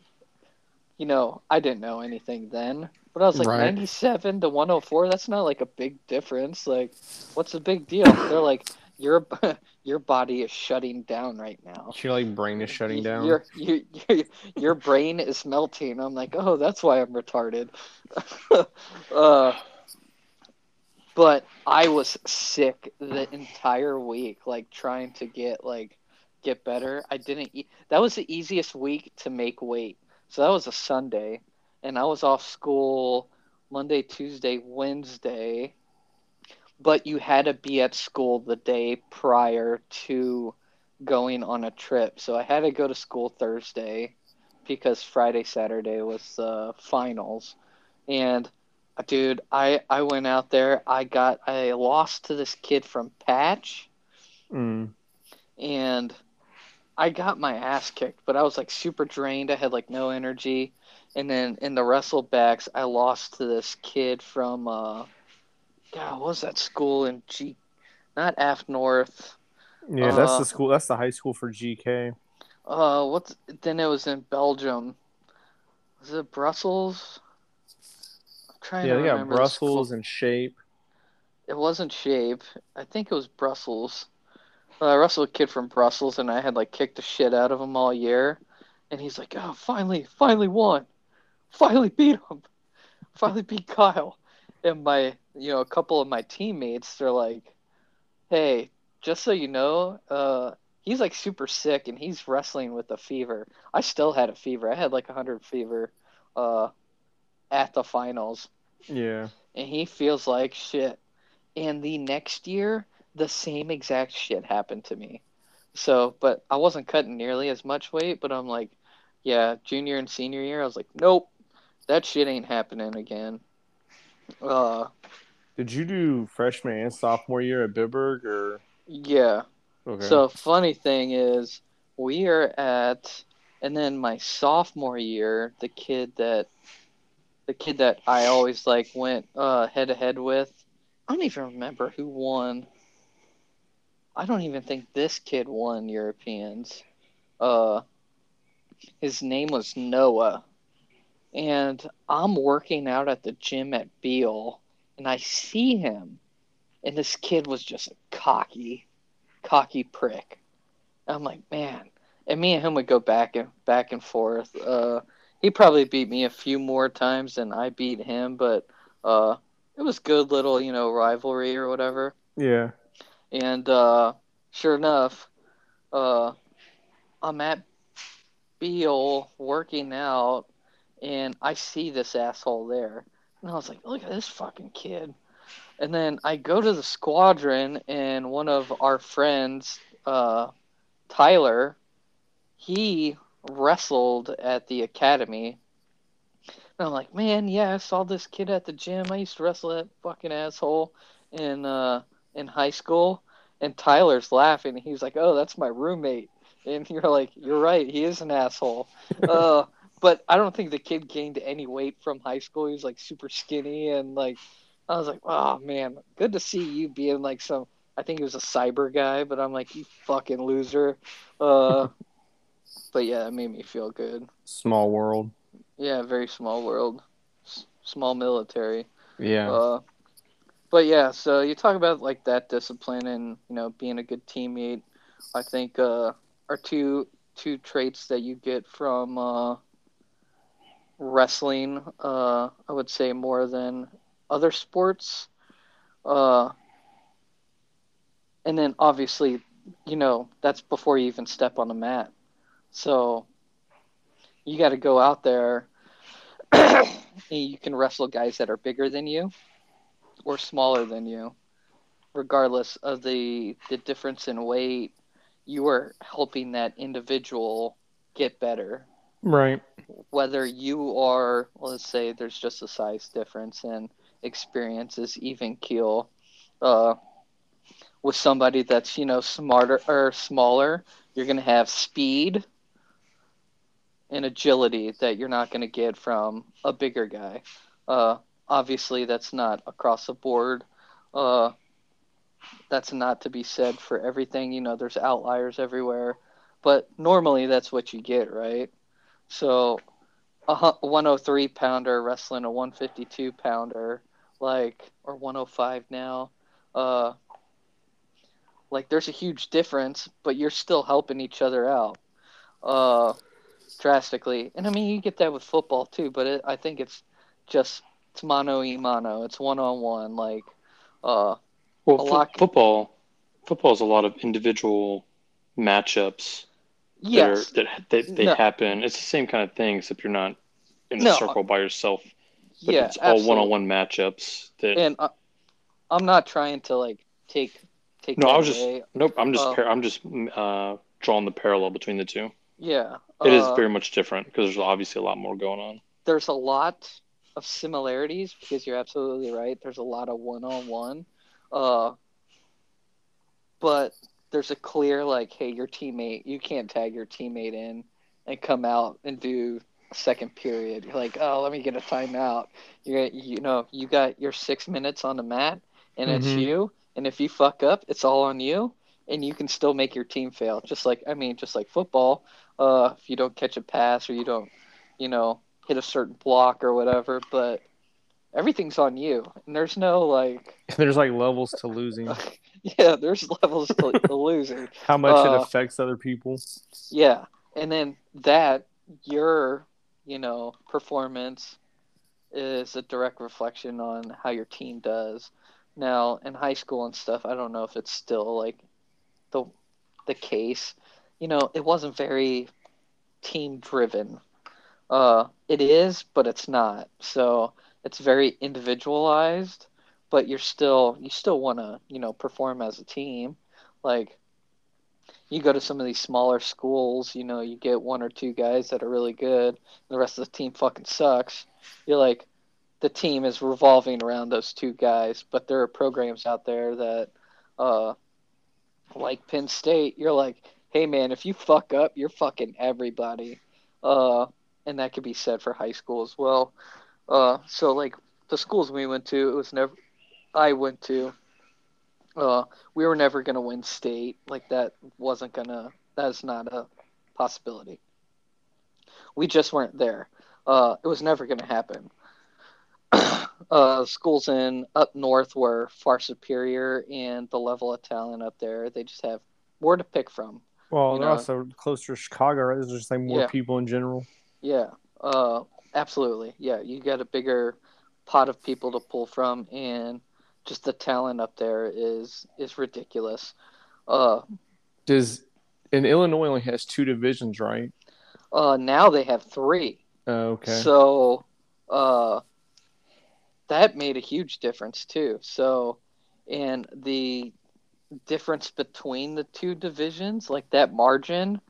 D: you know, I didn't know anything then. But I was like,
C: Right.
D: 97 to 104, that's not like a big difference. Like, what's the big deal? They're like, your your body is shutting down right now.
C: Your like brain is shutting down.
D: Your your your, your brain is melting. I'm like, oh, that's why I'm retarded. uh, but I was sick the entire week, like trying to get like get better. I didn't eat. That was the easiest week to make weight. So that was a Sunday, and I was off school Monday, Tuesday, Wednesday. But you had to be at school the day prior to going on a trip. So I had to go to school Thursday because Friday, Saturday was the finals. And uh, dude, I I went out there. I got I lost to this kid from Patch
C: Mm.
D: and I got my ass kicked, but I was like super drained. I had like no energy. And then in the wrestlebacks, I lost to this kid from uh God, what was that school in G not AFNORTH.
C: Yeah, that's
D: Uh,
C: the school. That's the high school for GK.
D: Uh what's then it was in Belgium. Was it Brussels? I'm trying
C: Yeah,
D: to
C: they got
D: remember the
C: Brussels and Shape.
D: It wasn't Shape. I think it was Brussels. Uh, I wrestled a kid from Brussels, and I had like kicked the shit out of him all year. And he's like, "Oh, finally, finally won, finally beat him, finally beat Kyle." And my, you know, a couple of my teammates, they're like, "Hey, just so you know, uh, he's like super sick, and he's wrestling with a fever. I still had a fever. I had like a hundred fever, uh, at the finals."
C: Yeah.
D: and he feels like shit. And the next year, the same exact shit happened to me. So, but I wasn't cutting nearly as much weight, but I'm like, yeah, junior and senior year, I was like, nope, that shit ain't happening again. Uh,
C: Did you do freshman and sophomore year at Bitburg or?
D: yeah.
C: Okay.
D: So, funny thing is, we are at, and then my sophomore year, the kid that, the kid that I always like went uh head to head with, I don't even remember who won. I don't even think this kid won Europeans. Uh, his name was Noah, and I'm working out at the gym at Beale, and I see him, and this kid was just a cocky, cocky prick. I'm like, man, and me and him would go back and back and forth. Uh, he probably beat me a few more times than I beat him, but uh, it was good little, you know, rivalry or whatever.
C: yeah.
D: And uh, sure enough, uh, I'm at Beale working out, and I see this asshole there. And I was like, look at this fucking kid. And then I go to the squadron, and one of our friends, uh, Tyler, he wrestled at the academy. And I'm like, man, yeah, I saw this kid at the gym. I used to wrestle that fucking asshole in uh, in high school. And Tyler's laughing. He's like, "Oh, that's my roommate." And you're like, "You're right. He is an asshole." uh, but I don't think the kid gained any weight from high school. He was like super skinny and like, I was like, "Oh man, good to see you being like some." I think he was a cyber guy, but I'm like, "You fucking loser." Uh, but yeah, it made me feel good.
C: Small world.
D: Yeah, very small world, S- small military.
C: Yeah.
D: Uh, but yeah, so you talk about like that discipline and you know being a good teammate. I think uh, are two two traits that you get from uh, wrestling. Uh, I would say more than other sports. Uh, and then obviously, you know that's before you even step on the mat. So you got to go out there. and you can wrestle guys that are bigger than you or smaller than you, regardless of the the difference in weight, you are helping that individual get better.
C: Right.
D: Whether you are, let's say, there's just a size difference and experience is even keel. Uh, with somebody that's you know smarter or smaller, you're gonna have speed and agility that you're not gonna get from a bigger guy. Uh, obviously that's not across the board uh that's not to be said for everything you know there's outliers everywhere but normally that's what you get right so a 103 pounder wrestling a 152 pounder like or 105 now uh like there's a huge difference but you're still helping each other out uh drastically and i mean you get that with football too but it, i think it's just it's mano e mano. It's one on one. Like, uh,
B: Well,
D: A lot-
B: football, football is a lot of individual matchups that
D: yes,
B: are, that that they
D: No.
B: happen. It's the same kind of thing, except you're not in a
D: No,
B: circle by yourself. But
D: yeah,
B: it's all
D: absolutely.
B: one-on-one matchups. That
D: And uh, I'm not trying to like take take.
B: no, I was just
D: away.
B: nope. I'm just
D: Oh.
B: par- I'm just uh, drawing the parallel between the two.
D: Yeah,
B: It is
D: uh,
B: very much different because there's obviously a lot more going on.
D: there's a lot of similarities because you're absolutely right. There's a lot of one on one, uh, but there's a clear like, hey, your teammate, you can't tag your teammate in and come out and do a second period. You're like, oh, let me get a timeout. You you know, you got your six minutes on the mat, and it's
C: Mhm.
D: you. And if you fuck up, it's all on you, and you can still make your team fail. Just like I mean, just like football. Uh, if you don't catch a pass or you don't, you know, hit a certain block or whatever, but everything's on you. And there's no like
C: There's like levels to losing.
D: yeah, there's levels to, to losing.
C: How much
D: Uh,
C: it affects other people.
D: Yeah. And then that your, you know, performance is a direct reflection on how your team does. Now, in high school and stuff, I don't know if it's still like the the case. You know, it wasn't very team driven. Uh it is, but it's not. So, it's very individualized, but you're still you still want to, you know, perform as a team. Like you go to some of these smaller schools, you know, you get one or two guys that are really good, the rest of the team fucking sucks. You're like, the team is revolving around those two guys, but there are programs out there that, uh, like Penn State, you're like, hey man, if you fuck up, you're fucking everybody. Uh, and that could be said for high school as well. Uh, so like the schools we went to, it was never, I went to, uh, we were never going to win state. Like that wasn't going to, that's not a possibility. We just weren't there. Uh, it was never going to happen. uh, schools in up north were far superior, and the level of talent up there, they just have more to pick from.
C: Well, they're
D: know-
C: also closer to Chicago, right? There's just like more
D: Yeah.
C: people in general.
D: Yeah, uh, absolutely. Yeah, you got a bigger pot of people to pull from, and just the talent up there is is ridiculous. Uh,
C: Does and Illinois only has two divisions, right?
D: uh, now they have three.
C: Oh, okay.
D: So, uh, that made a huge difference too. So, and the difference between the two divisions, like that margin,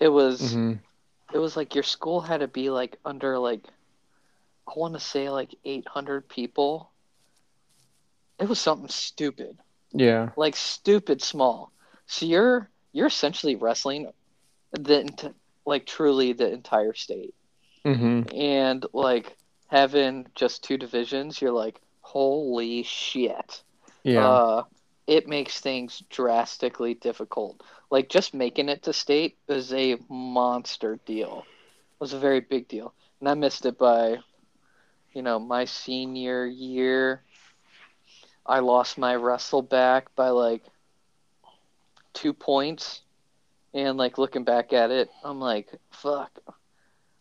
D: it was
C: Mhm.
D: it was like your school had to be like under like I want to say like 800 people. It was something stupid,
C: Yeah.
D: like stupid small. So you're you're essentially wrestling the like truly the entire state
C: hmm
D: and like having just two divisions, you're like, holy shit.
C: Yeah.
D: Uh, it makes things drastically difficult. Like just making it to state is a monster deal. It was a very big deal, and I missed it by, you know, my senior year. I lost my wrestle back by like two points, and like looking back at it, I'm like, fuck.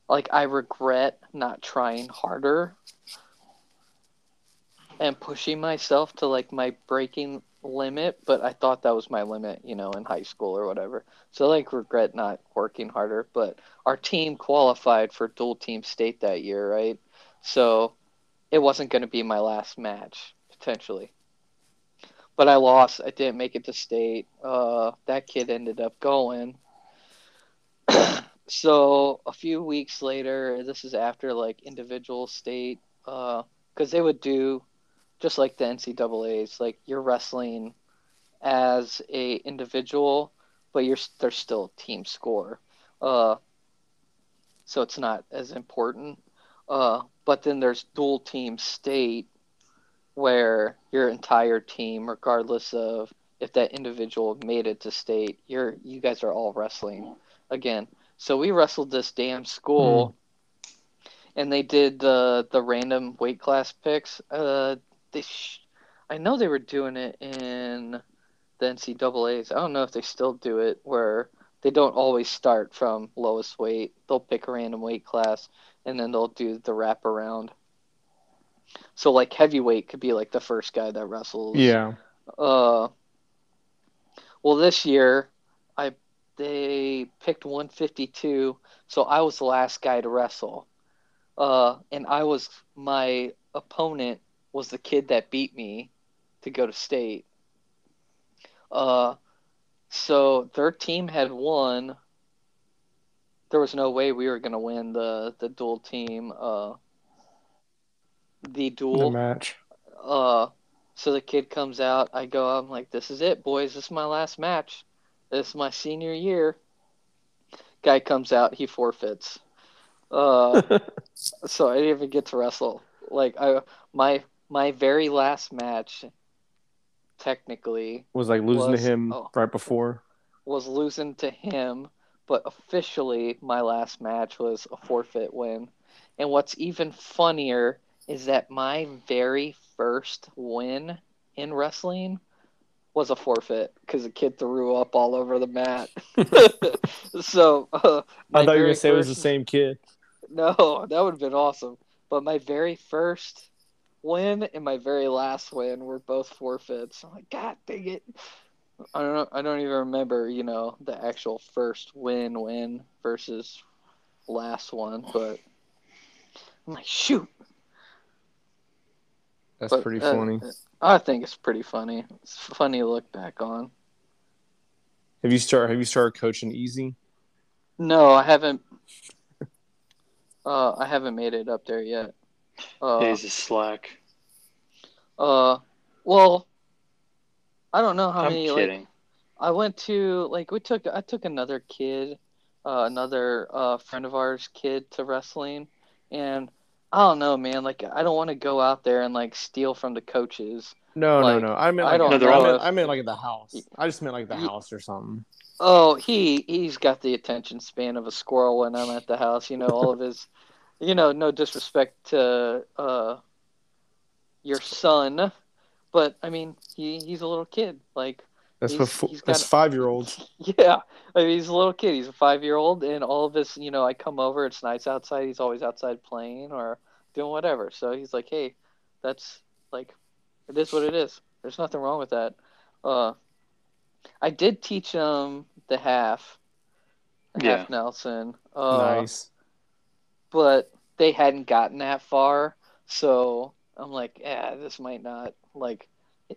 D: Like I regret not trying harder and pushing myself to like my breaking limit, but I thought that was my limit, you know, in high school or whatever. So like regret not working harder, but our team qualified for dual team state that year, right? So it wasn't going to be my last match potentially. But I lost. I didn't make it to state. Uh that kid ended up going. so a few weeks later, this is after like individual state uh cuz they would do just like the NCAA's, like you're wrestling as a individual, but you're there's still a team score, uh, so it's not as important. Uh, but then there's dual team state, where your entire team, regardless of if that individual made it to state, you're you guys are all wrestling again. So we wrestled this damn school. And they did the the random weight class picks. Uh, they sh- I know they were doing it in the NCAA's. I don't know if they still do it where they don't always start from lowest weight. They'll pick a random weight class and then they'll do the wrap around. So like heavyweight could be like the first guy that wrestles.
C: yeah.
D: Uh well this year I they picked 152, so I was the last guy to wrestle. Uh and I was my opponent was the kid that beat me to go to state. Uh, so their team had won. There was no way we were gonna win the the dual team. Uh, the
C: The
D: duel.
C: match.
D: Uh, so the kid comes out. I go. I'm like, this is it, boys. This is my last match. This is my senior year. Guy comes out. He forfeits. Uh, so I didn't even get to wrestle. Like I, my my very last match, technically,
C: was like losing
D: Was-
C: to him
D: oh.
C: right before.
D: was losing to him, but officially my last match was a forfeit win. And what's even funnier is that my very first win in wrestling was a forfeit because a kid threw up all over the mat. so uh,
C: I thought you were gonna say it was the same kid.
D: No, that would have been awesome. But my very first win and my very last win were both forfeits. I'm like, God dang it. I don't I don't even remember, you know, the actual first win win versus last one, but I'm like, shoot.
C: That's
D: But,
C: pretty
D: uh,
C: funny.
D: I think it's pretty funny. It's funny to look back on.
C: Have you start? Have you started coaching easy?
D: No, I haven't. Uh, I haven't made it up there yet. Uh,
B: Yeah, he's a slack.
D: uh, well, I don't know how
B: I'm
D: many. Like,
B: kidding.
D: I went to like we took I took another kid, uh, another uh, friend of ours kid to wrestling, and I don't know, man. Like I don't want to go out there and like steal from the coaches.
C: No,
D: Like,
C: no, no. I meant
D: I
C: like,
D: don't
B: No, they're
C: I,
B: all-
C: I meant like at the house. I just meant like the
D: Ye-
C: house or something.
D: Oh, he he's got the attention span of a squirrel when I'm at the house. You know, all of his, you know, no disrespect to uh, your son, but I mean, he he's a little kid. Like,
C: That's
D: He's-
C: what
D: he's got
C: that's five year olds.
D: yeah, I mean, he's a little kid. He's a five year old, and all of this, you know, I come over. It's nice outside. He's always outside playing or doing whatever. So he's like, hey, that's like, it is what it is. There's nothing wrong with that. Uh, I did teach him the half, the
B: Yeah.
D: half Nelson. Uh,
C: nice.
D: but they hadn't gotten that far. So I'm like, yeah, this might not like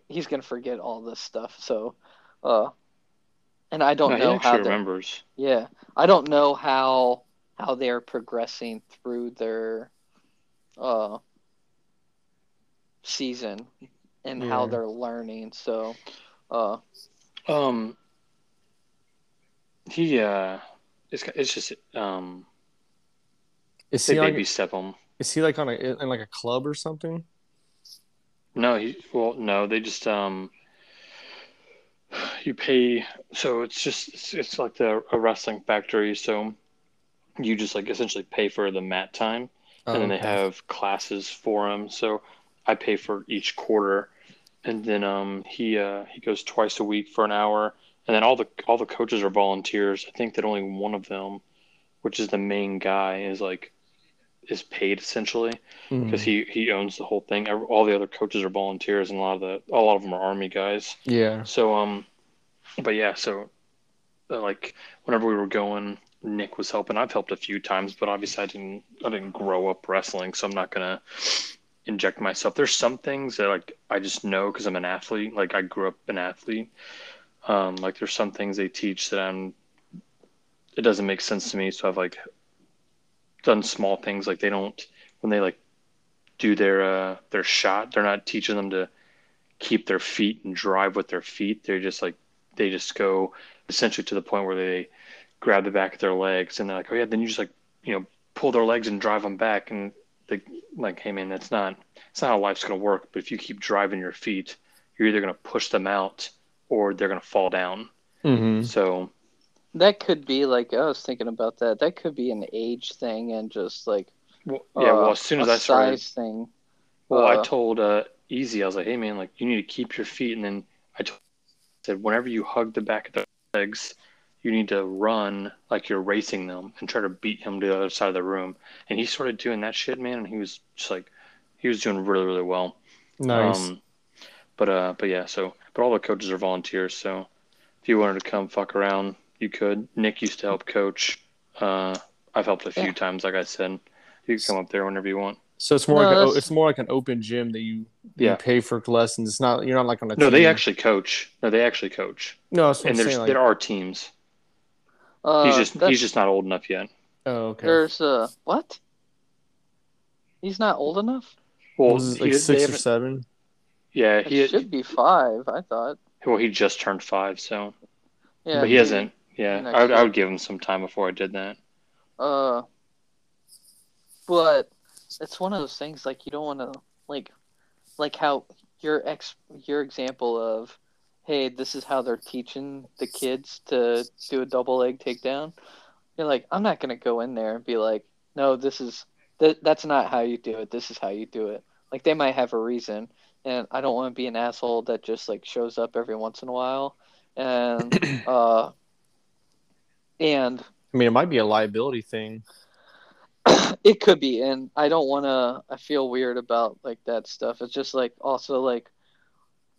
D: he's gonna forget all this stuff. So, uh, and I don't
B: No,
D: know
B: actually
D: how. they-
B: remembers.
D: yeah, I don't know how how they're progressing through their uh season and how they're learning. So, uh,
B: Um, he uh, it's it's just um,
C: Is
B: they
C: he like
B: baby step him.
C: is he like on a in like a club or something?
B: No, he well, no, they just um, you pay. So it's just it's, it's like the a wrestling factory. So you just like essentially pay for the mat time, and then they
C: Oh, okay.
B: have classes for him. So I pay for each quarter, and then um he uh he goes twice a week for an hour, and then all the all the coaches are volunteers. I think that only one of them, which is the main guy, is like is paid essentially because he he owns the whole thing. All the other coaches are volunteers, and a lot of the a lot of them are army guys.
C: yeah.
B: So um, but yeah, so uh, like whenever we were going, Nick was helping. I've helped a few times, but obviously I didn't I didn't grow up wrestling, so I'm not gonna inject myself. There's some things that like I just know because I'm an athlete. Like I grew up an athlete. Um, like there's some things they teach that I'm. It doesn't make sense to me, so I've like done small things like they don't when they like do their uh their shot. They're not teaching them to keep their feet and drive with their feet. They're just like they just go essentially to the point where they grab the back of their legs and they're like, oh yeah, then you just like you know pull their legs and drive them back and they like, hey man, that's not it's not how life's gonna work. But if you keep driving your feet, you're either gonna push them out or they're gonna fall down.
C: hmm
B: So
D: that could be like I was thinking about that. That could be an age thing and just like
B: well, yeah, well
D: uh,
B: as soon as I started
D: size thing.
B: Well, I
D: Uh,
B: told uh, Easy, I was like, "Hey, man, like you need to keep your feet." And then I told, said, whenever you hug the back of the legs, you need to run like you're racing them and try to beat him to the other side of the room. And he started doing that shit, man. And he was just like, he was doing really, really well.
C: Nice.
B: Um, but uh, but yeah, so but all the coaches are volunteers. So if you wanted to come fuck around, you could. Nick used to help coach. Uh, I've helped a few
D: Yeah.
B: times, like I said. You can come up there whenever you want.
C: so it's more
D: No,
C: like a, it's more like an open gym that you
B: Yeah.
C: you pay for lessons. It's not you're not like on a
B: No, they actually coach. No, they actually coach.
C: no. That's what
B: and
C: I'm
B: there's
C: saying. Like,
B: there are teams.
D: Uh,
B: he's just
D: that's-
B: he's just not old enough yet.
C: oh, okay.
D: There's uh what? He's not old enough.
B: Well,
C: was it
B: he,
C: like six or seven?
B: yeah,
D: It
B: he
D: should be five. I thought.
B: well he just turned five, so
D: Yeah,
B: but he hasn't. Yeah, I would, I would give him some time before I did that.
D: Uh, but it's one of those things like you don't want to like, like how your ex your example of, hey, this is how they're teaching the kids to do a double leg takedown. You're like, I'm not gonna go in there and be like, no, this is th- that's not how you do it. This is how you do it. Like they might have a reason, and I don't want to be an asshole that just like shows up every once in a while, and uh, and
C: I mean, it might be a liability thing.
D: it could be, and I don't want to. I feel weird about like that stuff. It's just like also like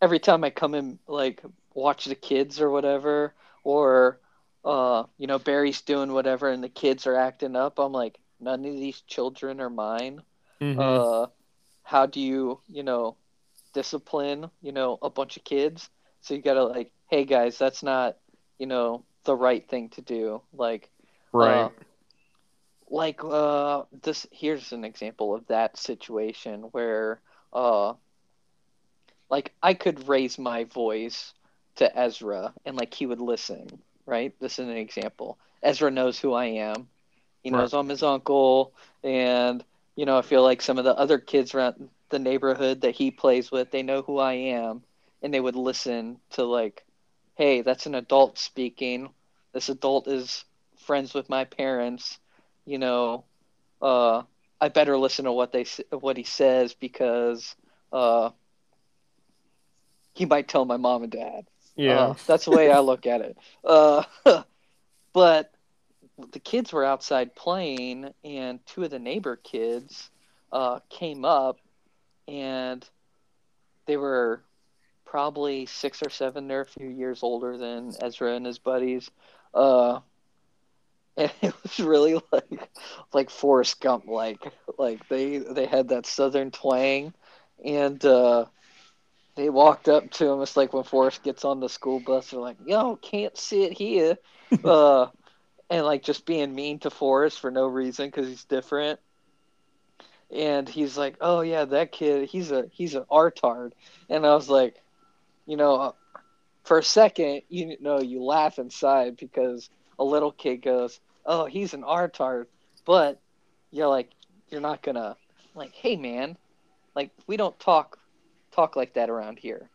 D: every time I come in, like watch the kids or whatever, or uh, you know, Barry's doing whatever, and the kids are acting up. I'm like, none of these children are mine.
C: Mhm.
D: Uh, how do you, you know, discipline, you know, a bunch of kids? So you gotta like, hey guys, that's not, you know, the right thing to do. Like,
C: right.
D: uh, like uh this here's an example of that situation where uh like I could raise my voice to Ezra and like he would listen, right? This is an example. Ezra knows who I am. He knows I'm his uncle and you know, I feel like some of the other kids around the neighborhood that he plays with, they know who I am and they would listen to like, hey, that's an adult speaking. This adult is friends with my parents you know, uh, I better listen to what they what he says because uh, he might tell my mom and dad.
C: yeah.
D: Uh, that's the way I look at it. Uh, but the kids were outside playing, and two of the neighbor kids uh, came up, and they were probably six or seven. They're a few years older than Ezra and his buddies. Uh, and it was really like like Forrest Gump like like they they had that southern twang and uh they walked up to him. It's like when Forrest gets on the school bus they're like yo can't sit here. Uh and like just being mean to Forrest for no reason because he's different. And he's like oh yeah that kid he's a he's an artard and I was like you know for a second you know you laugh inside because a little kid goes oh, he's an artard, but you're like, you're not gonna like, hey man, like we don't talk talk like that around here.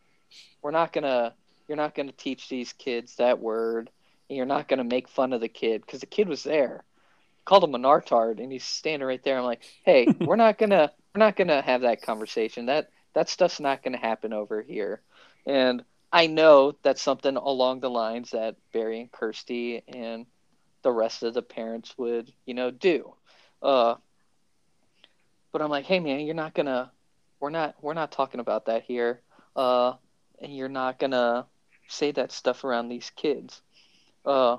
D: We're not gonna, you're not gonna teach these kids that word, and you're not gonna make fun of the kid because the kid was there. Called him an artard, and he's standing right there. I'm like, hey, we're not gonna, we're not gonna have that conversation. That that stuff's not gonna happen over here, and. I know that's something along the lines that Barry and Kirsty and the rest of the parents would, you know, do. Uh, but I'm like, hey man, you're not gonna, we're not, we're not talking about that here. Uh, and you're not gonna say that stuff around these kids. Uh,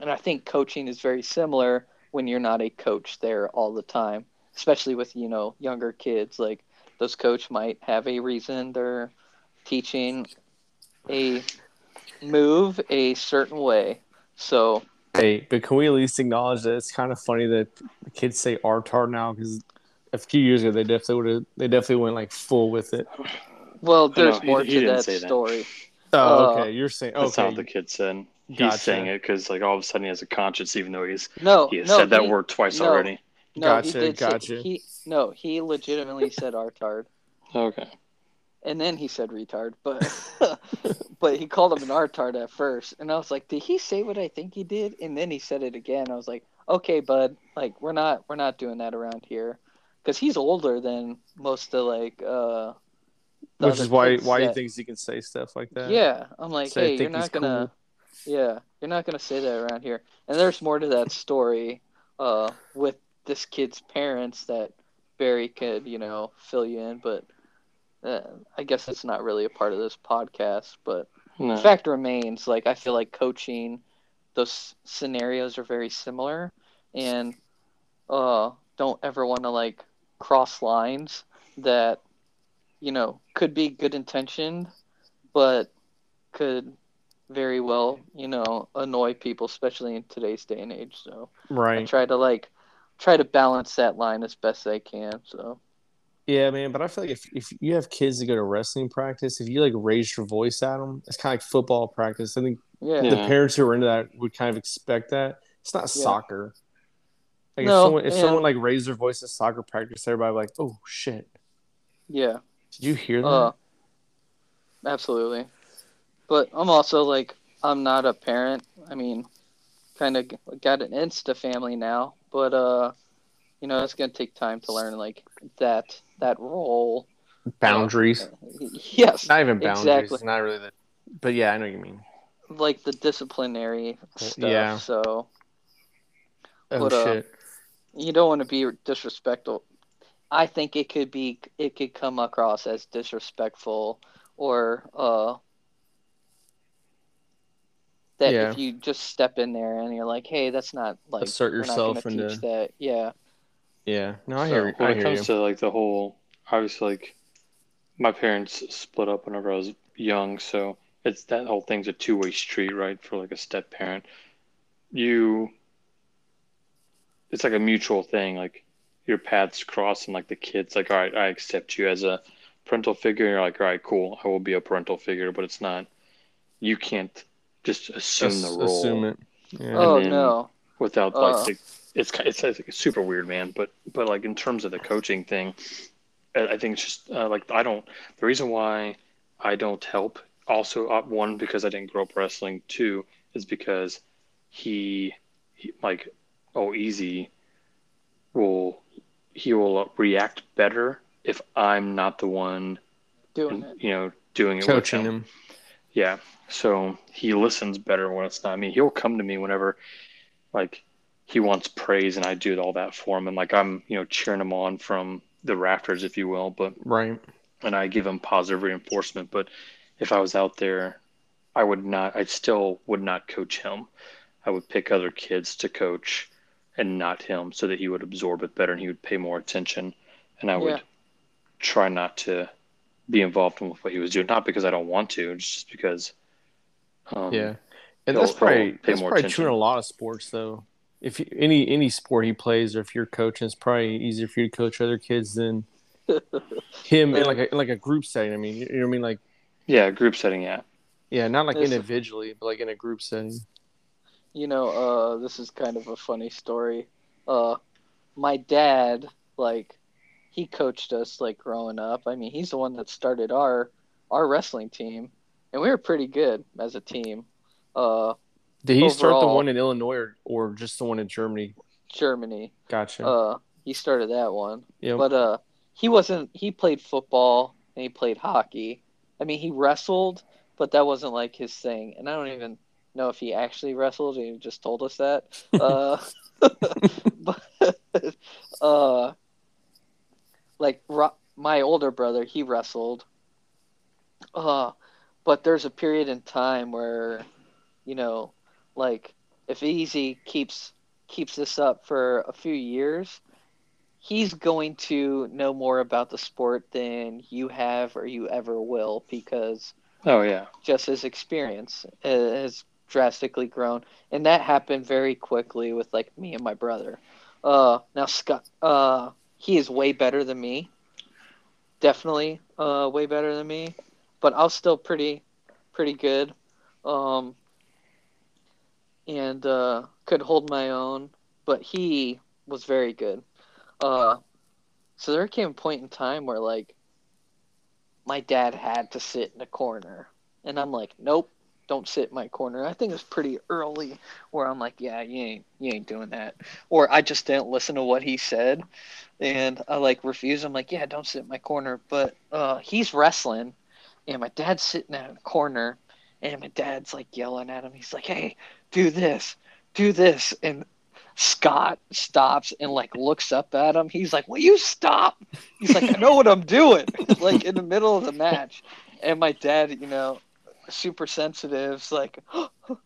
D: and I think coaching is very similar when you're not a coach there all the time, especially with you know younger kids. Like those coach might have a reason they're teaching a move a certain way. So
C: Hey, but can we at least acknowledge that it's kind of funny that the kids say "artard" now because a few years ago they definitely would have they definitely went like full with it.
D: Well, there's
B: No, he-
D: more
B: he
D: to that
B: say that.
D: story.
C: Oh,
D: Uh,
C: okay. You're saying
B: That's
C: okay.
B: not what the kid said. He's
C: Gotcha.
B: saying it because like all of a sudden he has a conscience, even though he's
D: No,
B: he has
D: no,
B: said that
D: he-
B: word twice
D: no.
B: already.
D: No,
C: Gotcha,
D: he did say-
C: gotcha.
D: he no, he legitimately said artard,
B: Okay.
D: And then he said retard, but but he called him an artard at first, and I was like, did he say what I think he did? And then he said it again. I was like, okay, bud, like we're not we're not doing that around here, because he's older than most of like uh.
C: Which is why
D: kids
C: why he
D: that-
C: thinks he can say stuff like that.
D: Yeah, I'm like,
C: Say,
D: hey, you're not gonna, yeah, you're not gonna say that around here. And there's more to that story, uh, with this kid's parents that Barry could, you know, fill you in. But uh, I guess it's not really a part of this podcast. But
B: No.
D: the fact remains, like, I feel like coaching, those scenarios are very similar, and uh, don't ever want to like cross lines that, you know, could be good intentioned, but could very well, you know, annoy people, especially in today's day and age. So I
C: Right.
D: try to like try to balance that line as best I can. So
C: Yeah, man. But I feel like if, if you have kids that go to wrestling practice, if you like raise your voice at them, it's kind of like football practice. I think
D: yeah,
C: the parents who are into that would kind of expect that. It's not
D: Yeah.
C: soccer. Like
D: No,
C: if someone if
D: and-
C: someone like raised their voice at soccer practice, everybody would be like, oh shit,
D: yeah,
C: did you hear that?
D: uh, absolutely. But I'm also like I'm not a parent. I mean, kind of got an Insta family now, but uh, you know, it's gonna take time to learn like that that role.
C: Boundaries.
D: Yes,
C: Not even boundaries.
D: exactly.
C: Not really the. But yeah, I know what you mean.
D: like the disciplinary stuff.
C: Yeah.
D: So
C: Oh
D: But, uh,
C: shit.
D: you don't want to be disrespectful. I think it could be it could come across as disrespectful or uh that
C: Yeah.
D: if you just step in there and you're like, hey, that's not like
C: Assert
D: we're not
C: yourself
D: gonna
C: into-
D: teach that. Yeah,
C: Yeah. No, I
D: so-
C: hear.
B: when
C: I
B: it
C: hear
B: comes
C: you.
B: to like the whole obviously like my parents split up whenever I was young, so it's that whole thing's a two way street, right? For like a step parent. You it's like a mutual thing, like your paths cross and like the kids like, all right, I accept you as a parental figure, and you're like, all right, cool, I will be a parental figure, but it's not you can't just assume
C: Ass-
B: the role
C: Assume it. Yeah.
D: oh no,
B: without
D: Uh.
B: like the, it's ki- it's it's super weird, man. But but like in terms of the coaching thing, I I think it's just uh, like I don't. The reason why I don't help also uh, one because I didn't grow up wrestling. Two is because he, he like oh easy will he will react better if I'm not the one
D: doing it.
B: you know doing it
C: Coaching
B: him.
C: him.
B: Yeah. So he listens better when it's not me. He'll come to me whenever like he wants praise and I do all that for him and like I'm, you know, cheering him on from the rafters if you will, but
C: Right.
B: and I give him positive reinforcement, but if I was out there I would not I still would not coach him. I would pick other kids to coach and not him so that he would absorb it better and he would pay more attention and I would
D: Yeah.
B: try not to be involved in what he was doing not because I don't want to just because um,
C: Yeah. And that's probably that's
B: more
C: probably
B: attention.
C: true in a lot of sports though. If you, any any sport he plays, or if you're coaching, it's probably easier for you to coach other kids than him in like a in like a group setting. I mean, you know what I mean? Like
B: Yeah, group setting, yeah.
C: yeah, not like individually, but like in a group setting.
D: You know, uh, this is kind of a funny story. Uh, my dad, like, he coached us like growing up. I mean, he's the one that started our our wrestling team, and we were pretty good as a team. Uh,
C: Did he start the one in Illinois or, or just the one in Germany?
D: Germany.
C: Gotcha.
D: Uh, he started that one.
C: Yep.
D: But uh, he wasn't. He played football and he played hockey. I mean, he wrestled, but that wasn't like his thing. And I don't even know if he actually wrestled. He just told us that. Uh, but uh, like Ro- my older brother, he wrestled. Uh, but there's a period in time where, you know, like if Easy keeps keeps this up for a few years, he's going to know more about the sport than you have or you ever will because
B: Oh yeah.
D: just his experience has drastically grown, and that happened very quickly with like me and my brother. Uh, now Scott, uh, he is way better than me, definitely, uh, way better than me, but I was still pretty, pretty good, um, and uh, could hold my own. But he was very good. Uh, so there came a point in time where like my dad had to sit in a corner and I'm like, nope, don't sit in my corner. I think it's pretty early where I'm like, yeah, you ain't you ain't doing that. Or I just didn't listen to what he said and I like refuse. I'm like, yeah, don't sit in my corner. But uh, he's wrestling and my dad's sitting in a corner and my dad's like yelling at him. He's like, hey, do this, do this. And Scott stops and like looks up at him. He's like, Will you stop? He's like, I know what I'm doing. like in the middle of the match. And my dad, you know, super sensitive, is like,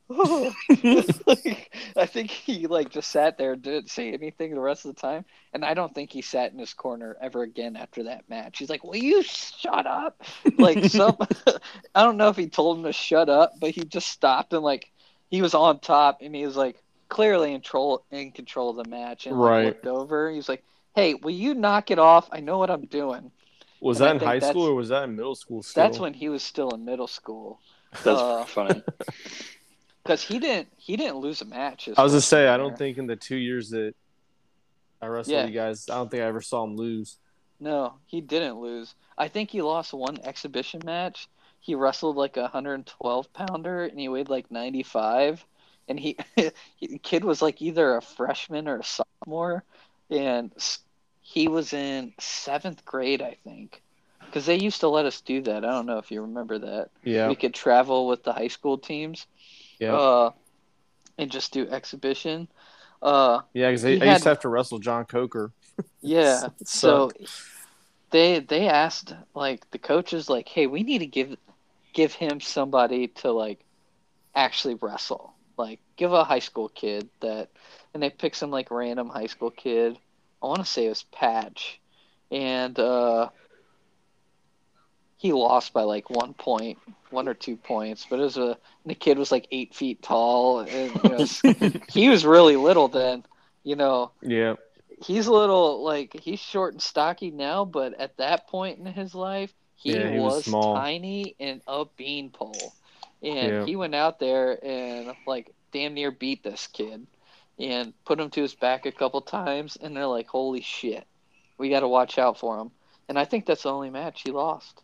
D: like, I think he like just sat there and didn't say anything the rest of the time. And I don't think he sat in his corner ever again after that match. He's like, Will you shut up? Like some I don't know if he told him to shut up, but he just stopped and like he was on top and he was like clearly in control in control of the match and like,
C: Right.
D: looked over. He was like, "Hey, will you knock it off? I know what I'm doing."
C: was
D: and I
C: that in high school or was that in middle school? Still?
D: That's when he was still in middle school
B: That's
D: Uh,
B: funny.
D: because he didn't he didn't lose a match.
C: I was gonna say I don't think in the two years that I wrestled
D: Yeah.
C: you guys, I don't think I ever saw him lose.
D: No, he didn't lose. I think he lost one exhibition match he wrestled like a 112 pounder and he weighed like 95 and he the kid was like either a freshman or a sophomore and he was in seventh grade i think because they used to let us do that. I don't know if you remember that.
C: Yeah.
D: we could travel with the high school teams
C: Yeah.
D: uh, and just do exhibition. Uh,
C: yeah, because I,
D: he
C: I used to have to wrestle John Coker.
D: yeah so they they asked like the coaches like hey we need to give give him somebody to like actually wrestle. Like give a high school kid that and they picked some like random high school kid. I want to say it was patch. And uh he lost by like one point one or two points but it was a the kid was like eight feet tall and you know, he was really little then you know
C: yeah.
D: he's a little like he's short and stocky now, but at that point in his life, he,
C: Yeah, he was
D: was, tiny and a beanpole. And
C: Yeah.
D: he went out there and like damn near beat this kid and put him to his back a couple times and they're like, Holy shit. We gotta watch out for him. And I think that's the only match he lost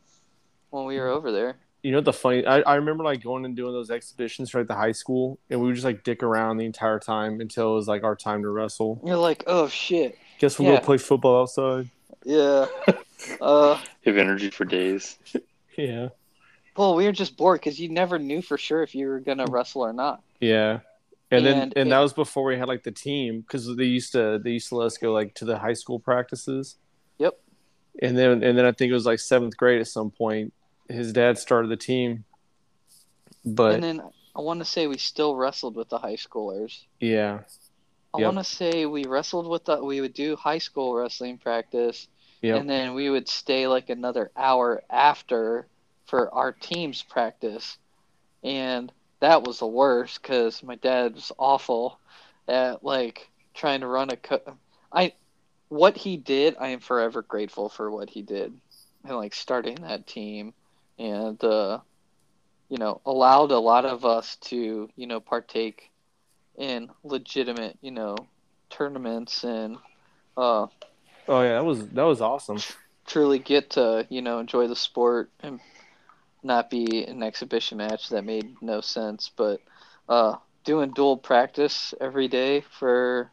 D: when we were over there.
C: You know what the funny? I, I remember like going and doing those exhibitions for like the high school, and we would just like dick around the entire time until it was like our time to wrestle.
D: You're like, Oh shit.
C: Guess we'll
D: Yeah.
C: go play football outside.
D: Yeah. uh
B: have energy for days.
C: Yeah.
D: well, we were just bored because you never knew for sure if you were gonna wrestle or not.
C: Yeah. And, then
D: And
C: and
D: it-
C: that was before we had like the team because they used to they used to let us go like to the high school practices.
D: Yep.
C: And then and then I think it was like seventh grade at some point. His dad started the team. But
D: and then I want to say we still wrestled with the high schoolers.
C: yeah,
D: I
C: Yep.
D: want to say we wrestled with the. We would do high school wrestling practice,
C: Yep.
D: and then we would stay like another hour after for our team's practice, and that was the worst because my dad was awful at like trying to run a. Co- I, what he did, I am forever grateful for what he did, and like starting that team, and uh, you know allowed a lot of us to you know partake in legitimate, you know, tournaments and uh,
C: oh yeah, that was that was awesome.
D: truly get to, you know, enjoy the sport and not be an exhibition match that made no sense. But uh, doing dual practice every day for,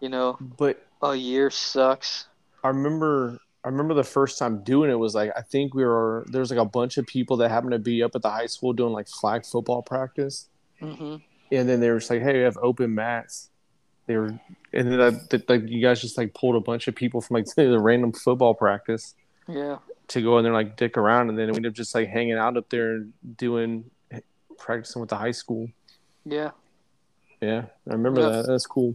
D: you know,
C: But
D: a year sucks.
C: I remember I remember the first time doing it was like I think we were there was like a bunch of people that happened to be up at the high school doing like flag football practice.
D: hmm
C: and then they were just like, "Hey, we have open mats." They were, and then I, th- like you guys just like pulled a bunch of people from like the random football practice
D: Yeah.
C: to go in there and like dick around, and then we ended up just like hanging out up there and doing practicing with the high school.
D: Yeah.
C: Yeah, I remember
D: Yeah.
C: that. That's cool.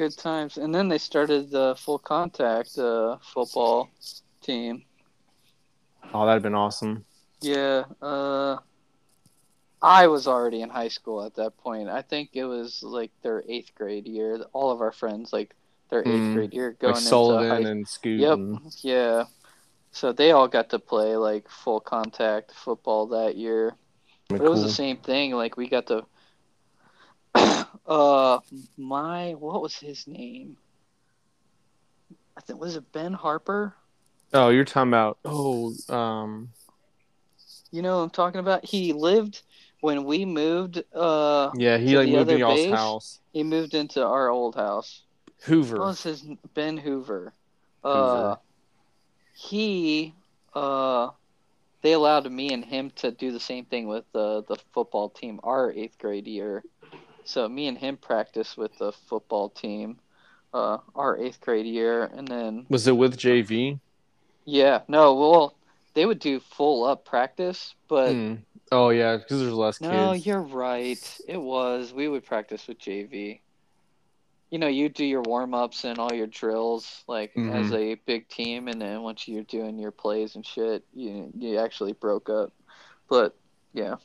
D: Good times. And then they started the full contact uh, football team.
C: Oh, that'd been awesome.
D: Yeah, uh, I was already in high school at that point. I think it was like their eighth grade year. All of our friends, like their eighth
C: Mm.
D: grade year, going
C: Like
D: into high.
C: and Scoot.
D: Yep.
C: and-
D: Yeah, so they all got to play like full contact football that year. But it was the same thing. Like we got to. Uh, my what was his name? I think was it Ben Harper.
C: Oh, you're talking about oh, um,
D: You know what I'm talking about? He lived when we moved. Uh,
C: yeah, he like moved in y'all's house.
D: he moved into our old house.
C: Hoover.
D: What was his Ben Hoover? Uh,
C: Hoover.
D: he uh, they allowed me and him to do the same thing with the the football team our eighth grade year. So me and him practiced with the football team, uh, our eighth grade year, and then
C: Was it with JV?
D: yeah, no, well, they would do full up practice, but.
C: Hmm. Oh yeah, because there's less
D: No,
C: kids.
D: you're right. It was. We would practice with JV. You know, you do your warm ups and all your drills like as a big team, and then once you're doing your plays and shit, you you actually broke up. But yeah,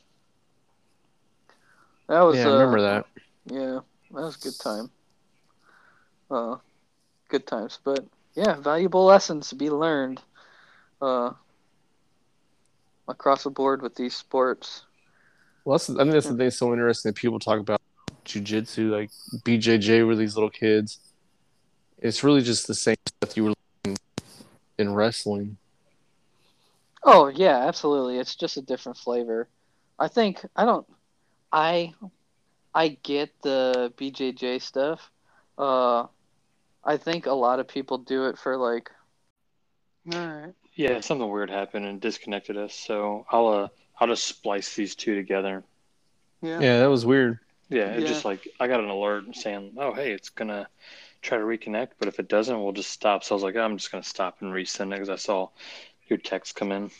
D: that was.
C: yeah, I
D: uh,
C: remember that.
D: Yeah, that was a good time. Uh, good times, but yeah, valuable lessons to be learned. Uh, across the board with these sports.
C: Well, that's, I think that's the thing that's so interesting that people talk about jujitsu, like BJJ with these little kids. It's really just the same stuff you were learning in wrestling.
D: Oh yeah, absolutely. It's just a different flavor. I think I don't. I I get the BJJ stuff. Uh, I think a lot of people do it for like. All right.
B: Yeah, something weird happened and disconnected us. So I'll uh I'll just splice these two together.
D: Yeah.
C: Yeah, that was weird.
B: Yeah, it
D: Yeah.
B: just like I got an alert saying, "Oh, hey, it's gonna try to reconnect," but if it doesn't, we'll just stop. So I was like, I'm just gonna stop and resend it because I saw your text come in.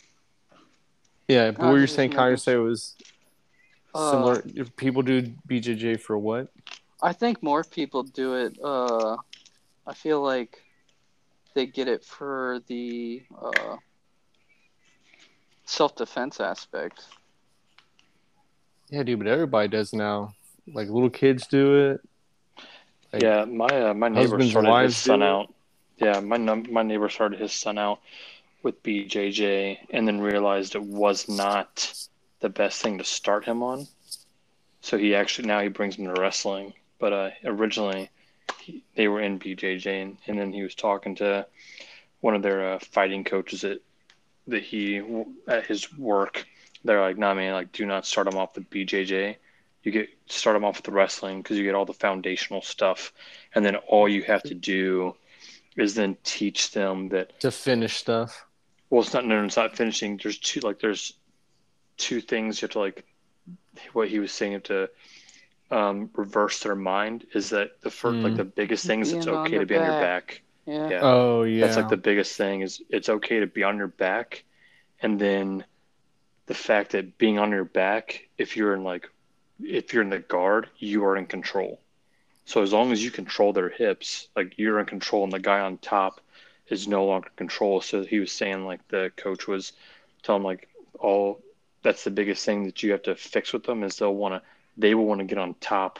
C: Yeah, but
D: Oh,
C: what you're
D: just
C: saying,
D: making-
C: Kanye, was
D: Uh,
C: similar. If people do BJJ for what?
D: I think more people do it. Uh, I feel like they get it for the uh, self defense aspect.
C: Yeah, dude, but everybody does now. Like little kids do it. Like,
B: yeah, my uh, my neighbor started his son out. Yeah, my my neighbor started his son out with BJJ and then realized it was not the best thing to start him on. So he actually now he brings him to wrestling. But uh, originally he, they were in BJJ, and, and then he was talking to one of their uh, fighting coaches at that he at his work. They're like, "Nah, man, like do not start him off with BJJ. You get start him off with the wrestling because you get all the foundational stuff, and then all you have to do is then teach them that
C: To finish stuff.
B: well, it's not no, it's not finishing. There's two like there's two things you have to like. What he was saying to um, reverse their mind is that the first like
C: Mm.
B: the biggest thing is it's
D: Being on
B: okay to be on your
D: back.
B: back.
D: Yeah.
B: Yeah.
C: Oh yeah.
B: That's like the biggest thing is it's okay to be on your back, and then the fact that being on your back, if you're in like if you're in the guard, you are in control. So as long as you control their hips, like you're in control, and the guy on top is no longer in control. So he was saying like the coach was telling like all that's the biggest thing that you have to fix with them is they'll want to they will want to get on top,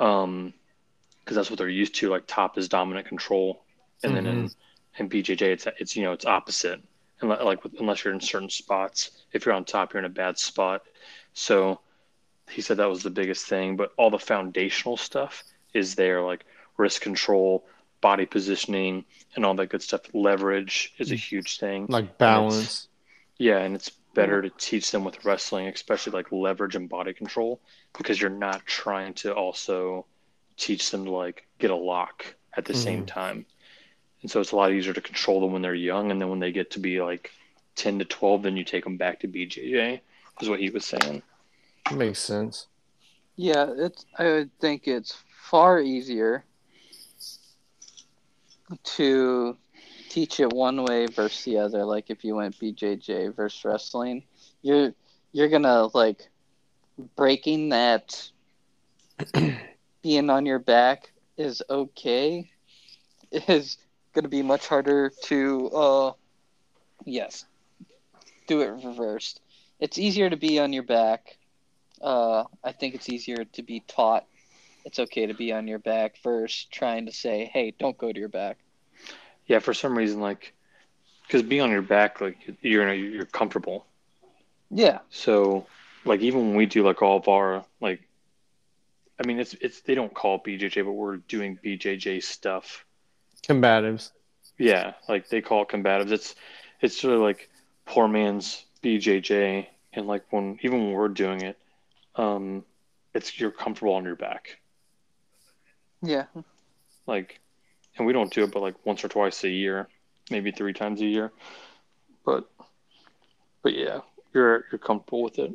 B: um, because that's what they're used to. Like top is dominant control, and then in in BJJ it's it's you know it's opposite. And like with- unless you're in certain spots, if you're on top, you're in a bad spot. So he said that was the biggest thing, but all the foundational stuff is there, like wrist control, body positioning, and all that good stuff. Leverage is a huge thing.
C: like balance.
B: Yeah, and it's better to teach them with wrestling, especially like leverage and body control, because you're not trying to also teach them to like get a lock at the same mm-hmm. time. And so it's a lot easier to control them when they're young, and then when they get to be like 10 to 12, then you take them back to BJJ, is what he was saying.
C: Makes sense.
D: Yeah, it's. I would think it's far easier to teach it one way versus the other. Like if you went BJJ versus wrestling, you're you're gonna like breaking that being on your back is okay is gonna be much harder to uh yes do it reversed. It's easier to be on your back uh, I think it's easier to be taught it's okay to be on your back versus trying to say, hey, don't go to your back.
B: Yeah, for some reason, like, because being on your back, like, you're you're comfortable.
D: Yeah,
B: So, like, even when we do like all of our like, I mean, it's it's they don't call it BJJ, but we're doing BJJ stuff.
C: Combatives.
B: Yeah, like they call it combatives. It's it's sort of like poor man's BJJ, and like when even when we're doing it, um, it's you're comfortable on your back.
D: yeah,
B: Like, and we don't do it, but like once or twice a year, maybe three times a year. But, but yeah, you're you're comfortable with it.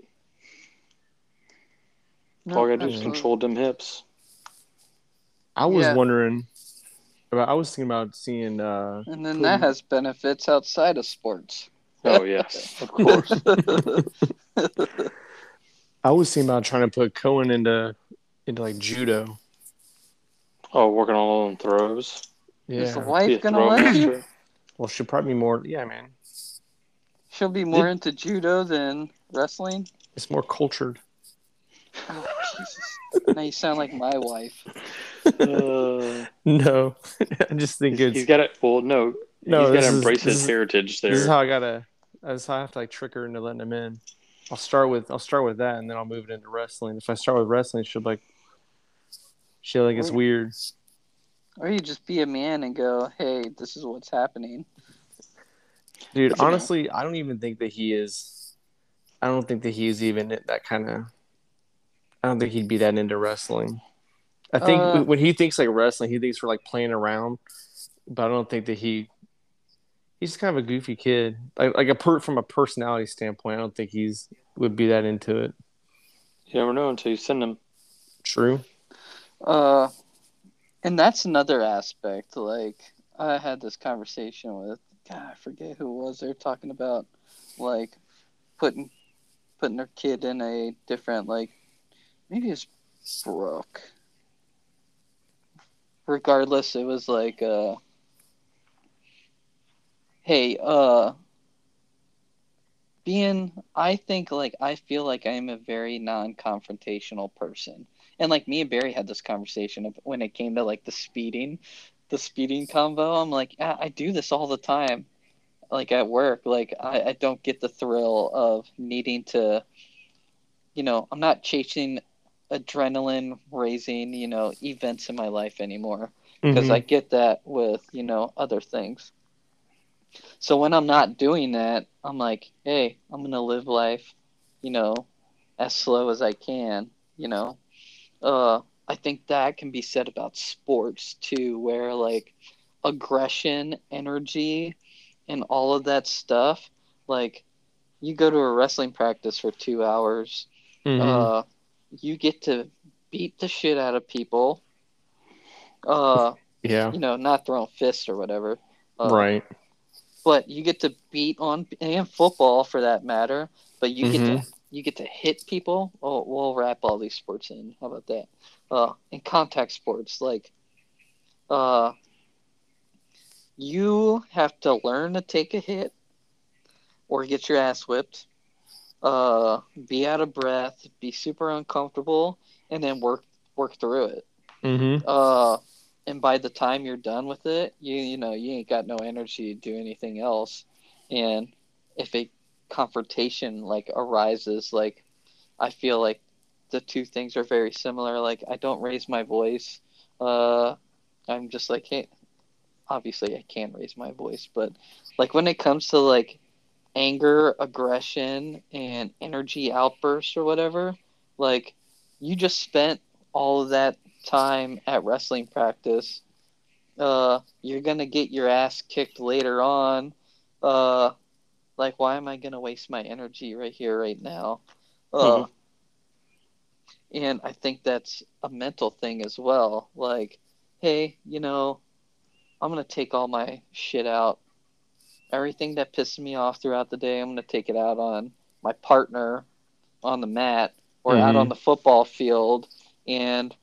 D: No,
B: All you gotta do is control them hips.
C: I was
D: Yeah.
C: wondering about. I was thinking about seeing. uh
D: And then that has benefits outside of sports.
B: Oh yes, of course.
C: I was thinking about trying to put Cohen into into like judo.
B: oh, working on all them throws.
D: Is the wife gonna let you?
C: Well, she'll probably be more. Yeah, man.
D: She'll be more into judo than wrestling.
C: It's more cultured.
D: Oh, Jesus. now you sound like my wife.
B: Uh,
C: No, I just think
B: he's,
C: it's
B: he's got it. Well, no,
C: No,
B: he's got to embrace
C: this
B: his
C: is-
B: heritage there.
C: This is how I gotta. That's how I have to like trick her into letting him in. I'll start with I'll start with that, and then I'll move it into wrestling. If I start with wrestling, she'll like she'll like it's weird.
D: Or you just be a man and go, hey, this is what's happening.
C: Dude,
B: That's
C: honestly, I don't even think that he is. I don't think that he's even that kind of. I don't think he'd be that into wrestling. I think
D: Uh,
C: when he thinks like wrestling, he thinks we're like playing around, but I don't think that he. He's kind of a goofy kid, like like a per from a personality standpoint. I don't think he's would be that into it.
B: You never know until you send him.
C: True.
D: Uh, and that's another aspect. Like I had this conversation with God, I forget who it was. They're talking about like putting putting their kid in a different like maybe it's Brooke. Regardless, it was like uh hey, uh being I think like I feel like I'm a very non-confrontational person. And like me and Barry had this conversation of when it came to like the speeding, the speeding combo. I'm like, I, I do this all the time, like at work. Like I, I don't get the thrill of needing to, you know, I'm not chasing adrenaline raising, you know, events in my life anymore because
C: Mhm.
D: I get that with you know other things. So when I'm not doing that, I'm like, hey, I'm gonna live life, you know, as slow as I can. You know, uh, I think that can be said about sports too, where like aggression, energy, and all of that stuff. Like, you go to a wrestling practice for two hours,
C: Mhm.
D: uh, you get to beat the shit out of people. Uh,
C: yeah.
D: you know, not throwing fists or whatever. Uh,
C: right.
D: But you get to beat on and football for that matter. But you get to you get to hit people. Oh, we'll wrap all these sports in. How about that? Uh, in contact sports, like, uh, you have to learn to take a hit or get your ass whipped. Uh, be out of breath, be super uncomfortable, and then work work through it.
C: Mm-hmm.
D: Uh, and by the time you're done with it, you you know you ain't got no energy to do anything else. And if a confrontation like arises, like I feel like the two things are very similar. Like I don't raise my voice. Uh, I'm just like, hey, obviously I can raise my voice, but like when it comes to like anger, aggression, and energy outbursts or whatever, like you just spent all of that time at wrestling practice. Uh, you're gonna get your ass kicked later on. Uh, like why am I gonna waste my energy right here, right now? Uh, and I think that's a mental thing as well. Like, hey, you know, I'm gonna take all my shit out. Everything that pisses me off throughout the day, I'm gonna take it out on my partner on the mat or out
C: Mhm.
D: on the football field and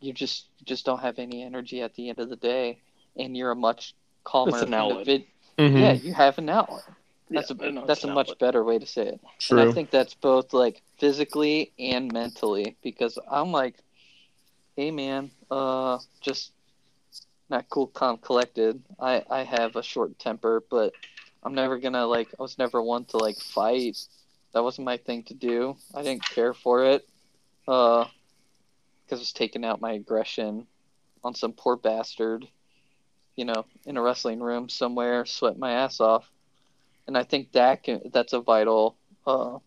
D: you just just don't have any energy at the end of the day and you're a much calmer
B: outlet.
C: Mm-hmm.
D: yeah you have an outlet that's
B: Yeah,
D: a
B: it's
D: that's a
B: an
D: much
B: outlet.
D: better way to say it
C: True.
D: and i think that's both like physically and mentally because i'm like hey man uh just not cool calm collected i i have a short temper but i'm never gonna like i was never one to like fight that wasn't my thing to do i didn't care for it uh because it's taking out my aggression on some poor bastard you know in a wrestling room somewhere sweat my ass off and i think that can that's a vital uh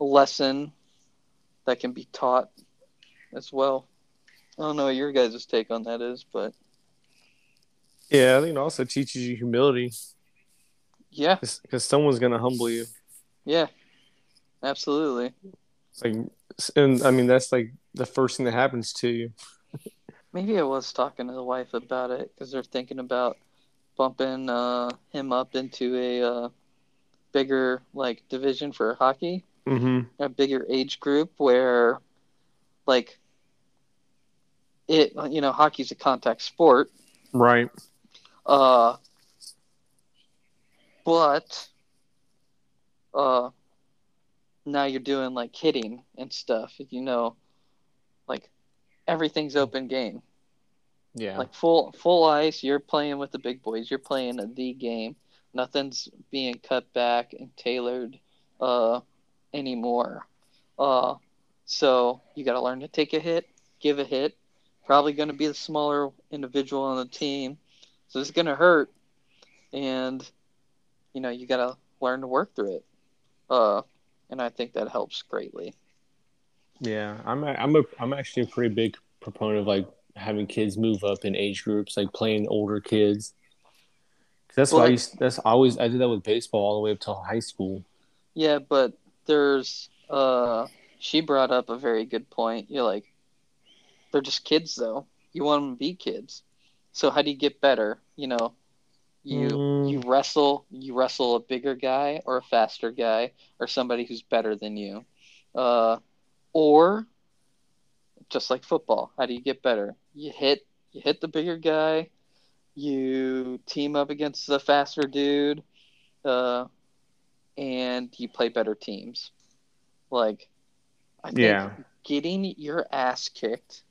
D: lesson that can be taught as well. I don't know what your guys' take on that is but
C: Yeah, I think it also teaches you humility.
D: Yeah.
C: Because someone's gonna humble you.
D: yeah. Absolutely.
C: Like, and I mean that's like the first thing that happens to you.
D: Maybe I was talking to the wife about it because they're thinking about bumping uh, him up into a uh, bigger like division for hockey,
C: Mm-hmm.
D: a bigger age group where, like, it you know hockey's a contact sport,
C: Right.
D: uh, but uh, now you're doing like hitting and stuff. You know, like everything's open game.
C: Yeah.
D: like full full ice you're playing with the big boys you're playing the game nothing's being cut back and tailored uh anymore uh so you got to learn to take a hit give a hit probably going to be the smaller individual on the team so it's going to hurt and you know you gotta learn to work through it. Uh, and I think that helps greatly.
C: Yeah, I'm a, I'm a I'm actually a pretty big proponent of like having kids move up in age groups, like playing older kids. that's
D: Well,
C: why I used, that's always I did that with baseball all the way up till high school.
D: Yeah, but there's uh she brought up a very good point. You're like they're just kids though. You want them to be kids. So how do you get better? You know, you
C: Mm.
D: you wrestle you wrestle a bigger guy or a faster guy or somebody who's better than you. Uh or just like football, how do you get better? You hit you hit the bigger guy, you team up against the faster dude, uh and you play better teams. Like, I think
C: Yeah.
D: getting your ass kicked,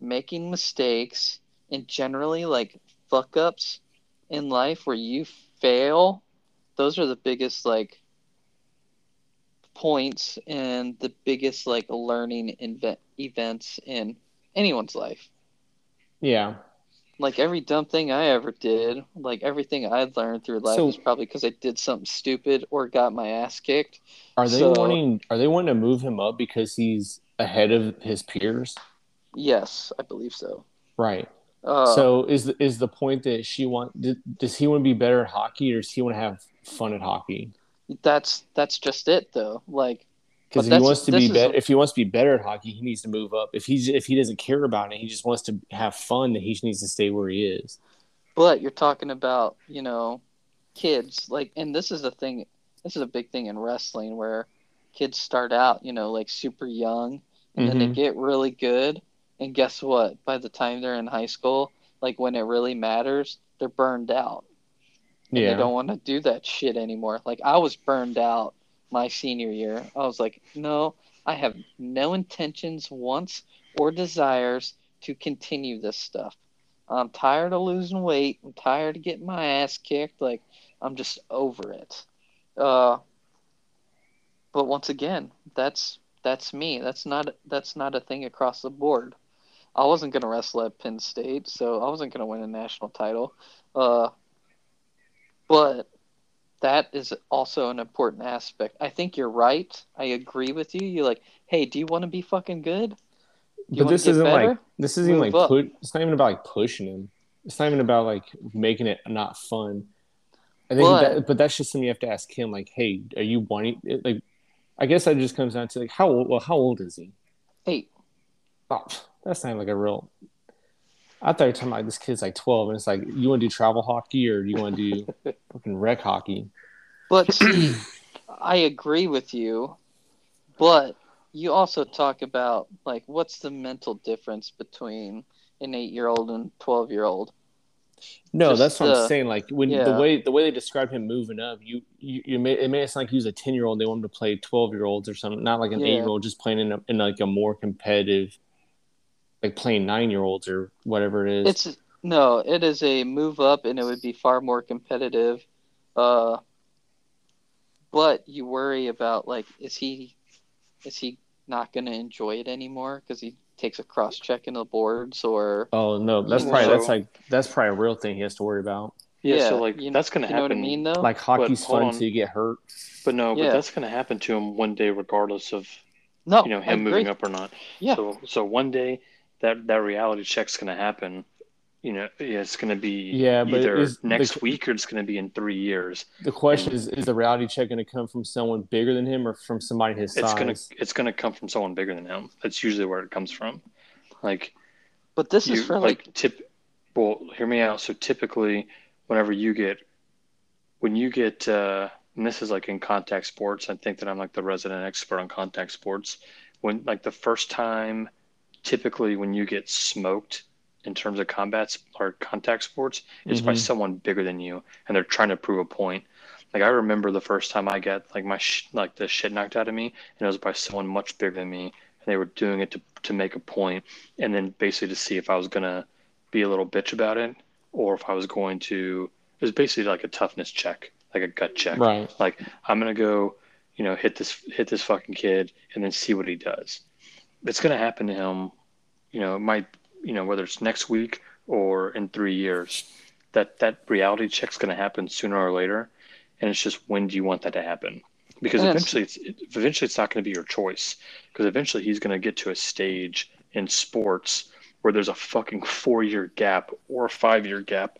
D: making mistakes, and generally like fuck ups in life where you fail, those are the biggest like points and the biggest like learning inve- events in anyone's life
C: Yeah,
D: like every dumb thing I ever did, like everything I learned through life
C: So-
D: is probably because I did something stupid or got my ass kicked.
C: are they
D: So-
C: wanting are they wanting to move him up because he's ahead of his peers?
D: Yes, I believe so.
C: Right.
D: Uh,
C: so is the, is the point that she want d- does he want to be better at hockey or does he want to have fun at hockey?
D: that's that's just it though. Like,
C: Because if he wants to be better, if he wants to be better at hockey, he needs to move up. If he's if he doesn't care about it, he just wants to have fun. Then he needs to stay where he is.
D: but you're talking about you know, kids like, and this is a thing. This is a big thing in wrestling where kids start out, you know, like super young, and then they
C: Mhm.
D: get really good, and guess what? By the time they're in high school, like when it really matters, they're burned out.
C: Yeah,
D: they don't want to do that shit anymore. Like I was burned out my senior year. I was like, no, I have no intentions wants, or desires to continue this stuff. I'm tired of losing weight. I'm tired of getting my ass kicked. Like I'm just over it. Uh, but once again, that's that's me. That's not that's not a thing across the board. I wasn't gonna wrestle at Penn State, so I wasn't gonna win a national title. Uh, but that is also an important aspect. I think you're right. I agree with you. You're like, hey, do you want to be fucking good?
C: But this isn't
D: better?
C: like this isn't
D: Move
C: like put. It's not even about like pushing him. It's not even about like making it not fun. I think,
D: But-
C: that, but that's just something you have to ask him. Like, hey, are you wanting? it- Like, I guess that just comes down to like how old. Well, how old is he?
D: Eight.
C: Oh, that's not like a real. I thought you were talking about this kid's like twelve, and it's like you want to do travel hockey or you want to do fucking rec hockey?
D: But see, I agree with you. But you also talk about like what's the mental difference between an eight-year-old and twelve-year-old?
C: No,
D: Just
C: that's what
D: the-
C: I'm saying. Like when the way the way they describe him moving up, you you, you made, it it sound like he was a ten year old. They want him to play twelve year olds or something, not like an
D: Yeah.
C: eight year old just playing in a, in like a more competitive, like playing nine year olds or whatever it is.
D: It's no, it is a move up, and it would be far more competitive. Uh, but you worry about like, is he, is he not going to enjoy it anymore because he takes a cross check in the boards or
C: oh no, that's probably
B: So-
C: that's like that's probably a real thing he has to worry about.
B: Yeah,
D: Yeah,
B: so like
D: you-
B: that's gonna
D: you know
B: happen.
D: what I mean though?
C: Like hockey's fun
B: on.
C: until you get hurt.
B: But no,
D: Yeah.
B: but that's gonna happen to him one day, regardless of
D: no,
B: you know him moving up or not.
D: Yeah.
B: So so one day that that reality check's gonna happen. You know, it's gonna be
C: Yeah, but
B: either
C: is the-
B: next week or it's gonna be in three years.
C: The question is: Is the reality check going to come from someone bigger than him or from somebody his
B: It's
C: size?
B: gonna it's gonna come from someone bigger than him. That's usually where it comes from. Like
D: But this
B: you
D: is for like,
B: like tip. Well, hear me out. So typically, whenever you get when you get uh, and this is like in contact sports, I think that I'm like the resident expert on contact sports. When like the first time, typically when you get smoked in terms of combats or contact sports, is by
C: Mhm.
B: someone bigger than you, and they're trying to prove a point. Like I remember the first time I got like my sh- like the shit knocked out of me, and it was by someone much bigger than me, and they were doing it to to make a point, and then basically to see if I was gonna be a little bitch about it, or if I was going to. It was basically like a toughness check, like a gut check.
C: right.
B: Like I'm gonna go, you know, hit this hit this fucking kid, and then see what he does. It's gonna happen to him. You know, it might. You know, whether it's next week or in three years. that that reality check's going to happen sooner or later, and it's just when do you want that to happen? Because
D: Yes.
B: eventually, it's it, eventually it's not going to be your choice. Because eventually he's going to get to a stage in sports where there's a fucking four year gap or a five year gap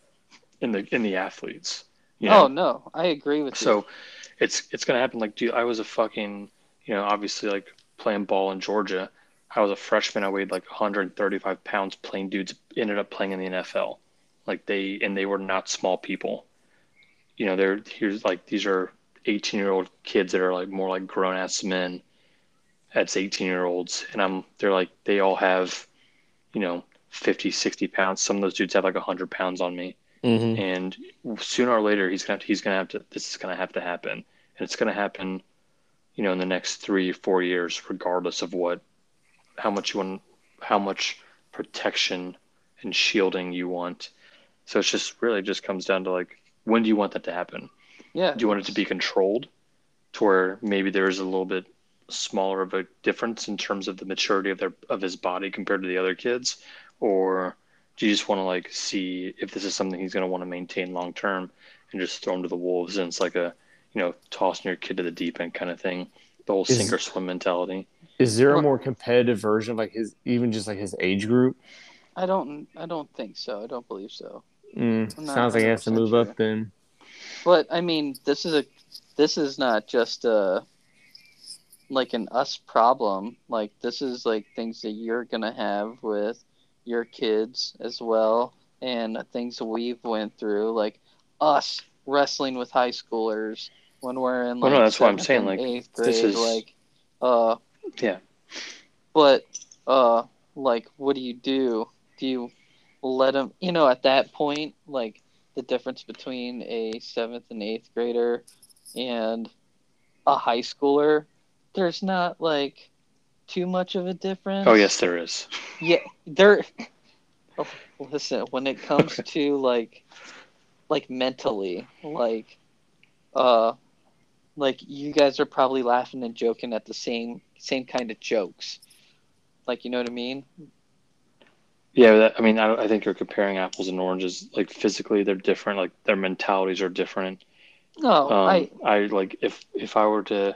B: in the in the athletes. You know?
D: Oh no, I agree with you.
B: So it's it's gonna happen. Like, dude, I was a fucking, you know, obviously like playing ball in Georgia. I was a freshman. I weighed like 135 pounds. Playing dudes ended up playing in the NFL. Like they and they were not small people. You know, they're here's like these are 18 year old kids that are like more like grown ass men. That's 18 year olds, and I'm they're like they all have, you know, 50, 60 pounds. Some of those dudes have like 100 pounds on me
C: Mm-hmm.
B: and sooner or later he's gonna to, he's gonna have to this is gonna have to happen and it's gonna happen you know in the next three four years regardless of what how much you want how much protection and shielding you want. So it's just really just comes down to like when do you want that to happen?
D: Yeah,
B: do you want it to be controlled to where maybe there's a little bit smaller of a difference in terms of the maturity of their of his body compared to the other kids? Or do you just want to like see if this is something he's going to want to maintain long term and just throw him to the wolves and it's like a you know tossing your kid to the deep end kind of thing? The whole
C: Is-
B: sink or swim mentality
C: Is there a more competitive version of like his even just like his age group?
D: I don't, I don't think so. I don't believe so.
C: Mm, sounds like he has to move
D: sure.
C: up then.
D: But I mean, this is a, this is not just a, like an us problem. Like this is like things that you're gonna have with your kids as well, and things we've went through, like us wrestling with high schoolers when we're in
B: Well,
D: like
B: no, that's what I'm saying, like,
D: eighth grade,
B: this is-
D: like, uh,
B: yeah
D: but uh, like, what do you do? Do you let them? You know, at that point, like the difference between a seventh and eighth grader and a high schooler, there's not like too much of a difference.
B: oh yes there is
D: Yeah, there. Oh, listen, when it comes to like, like mentally, like, uh, like you guys are probably laughing and joking at the same same kind of jokes. Like, you know what I mean?
B: yeah that, i mean I, I think you're comparing apples and oranges like physically they're different like their mentalities are different
D: No,
B: Um,
D: I
B: I like if if I were to,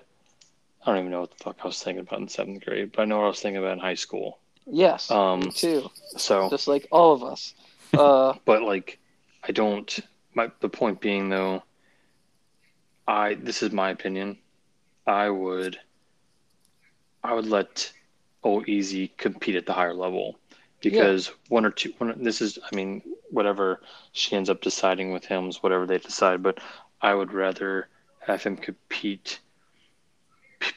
B: I don't even know what the fuck I was thinking about in seventh grade, but I know what I was thinking about in high school.
D: yes,
B: Um,
D: me too.
B: So,
D: Just like all of us. Uh,
B: but like, I don't. My the point being though, I this is my opinion. I would, I would let Old Easy compete at the higher level because one or two. One, this is, I mean, whatever she ends up deciding with him is whatever they decide. But I would rather have him compete,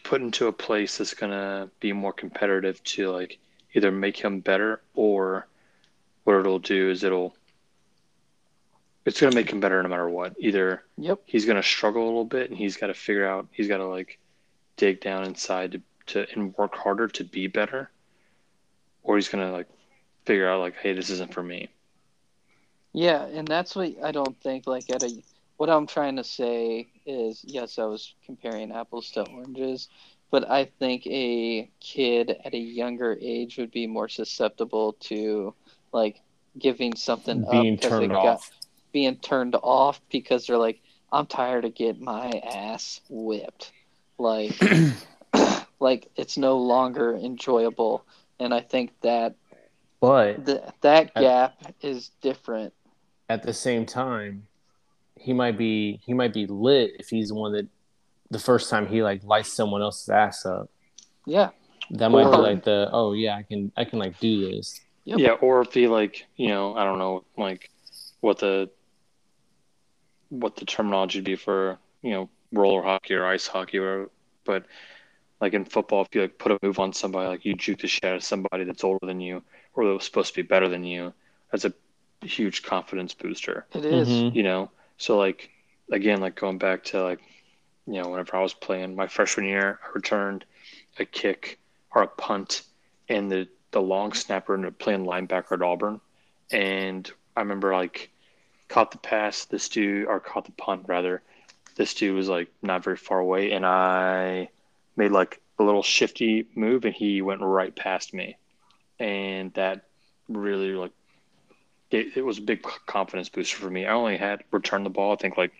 B: put into a place that's gonna be more competitive to like either make him better or what it'll do is it'll it's gonna make him better no matter what. Either
D: yep.
B: he's gonna struggle a little bit and he's got to figure out he's got to like dig down inside to, to and work harder to be better, or he's gonna like figure out like hey this isn't for me.
D: Yeah, and that's what I don't think like at a what I'm trying to say is yes, I was comparing apples to oranges, but I think a kid at a younger age would be more susceptible to like giving something
C: Being
D: up 'cause
C: turned
D: it got-
C: off.
D: Being turned off because they're like, I'm tired of getting my ass whipped. Like like it's no longer enjoyable. And I think that
C: But
D: th- that
C: I-
D: gap is different.
C: at the same time, he might be he might be lit if he's the one that the first time he like lights someone else's ass up.
D: Yeah.
C: That might be like the oh yeah I can I can like do this.
D: Yep.
B: Yeah, or if he like you know I don't know like what the what the terminology would be for you know roller hockey or ice hockey or but like in football if you like put a move on somebody like you juke the shit out of somebody that's older than you or that was supposed to be better than you that's a huge confidence booster
D: It is.
C: Mhm.
B: you know so like again like going back to like you know whenever i was playing my freshman year i returned a kick or a punt and the the long snapper and up playing linebacker at auburn and i remember like caught the pass this dude or caught the punt rather this dude was like not very far away and i made like a little shifty move and he went right past me and that really like it, it was a big confidence booster for me. I only had returned the ball, I think like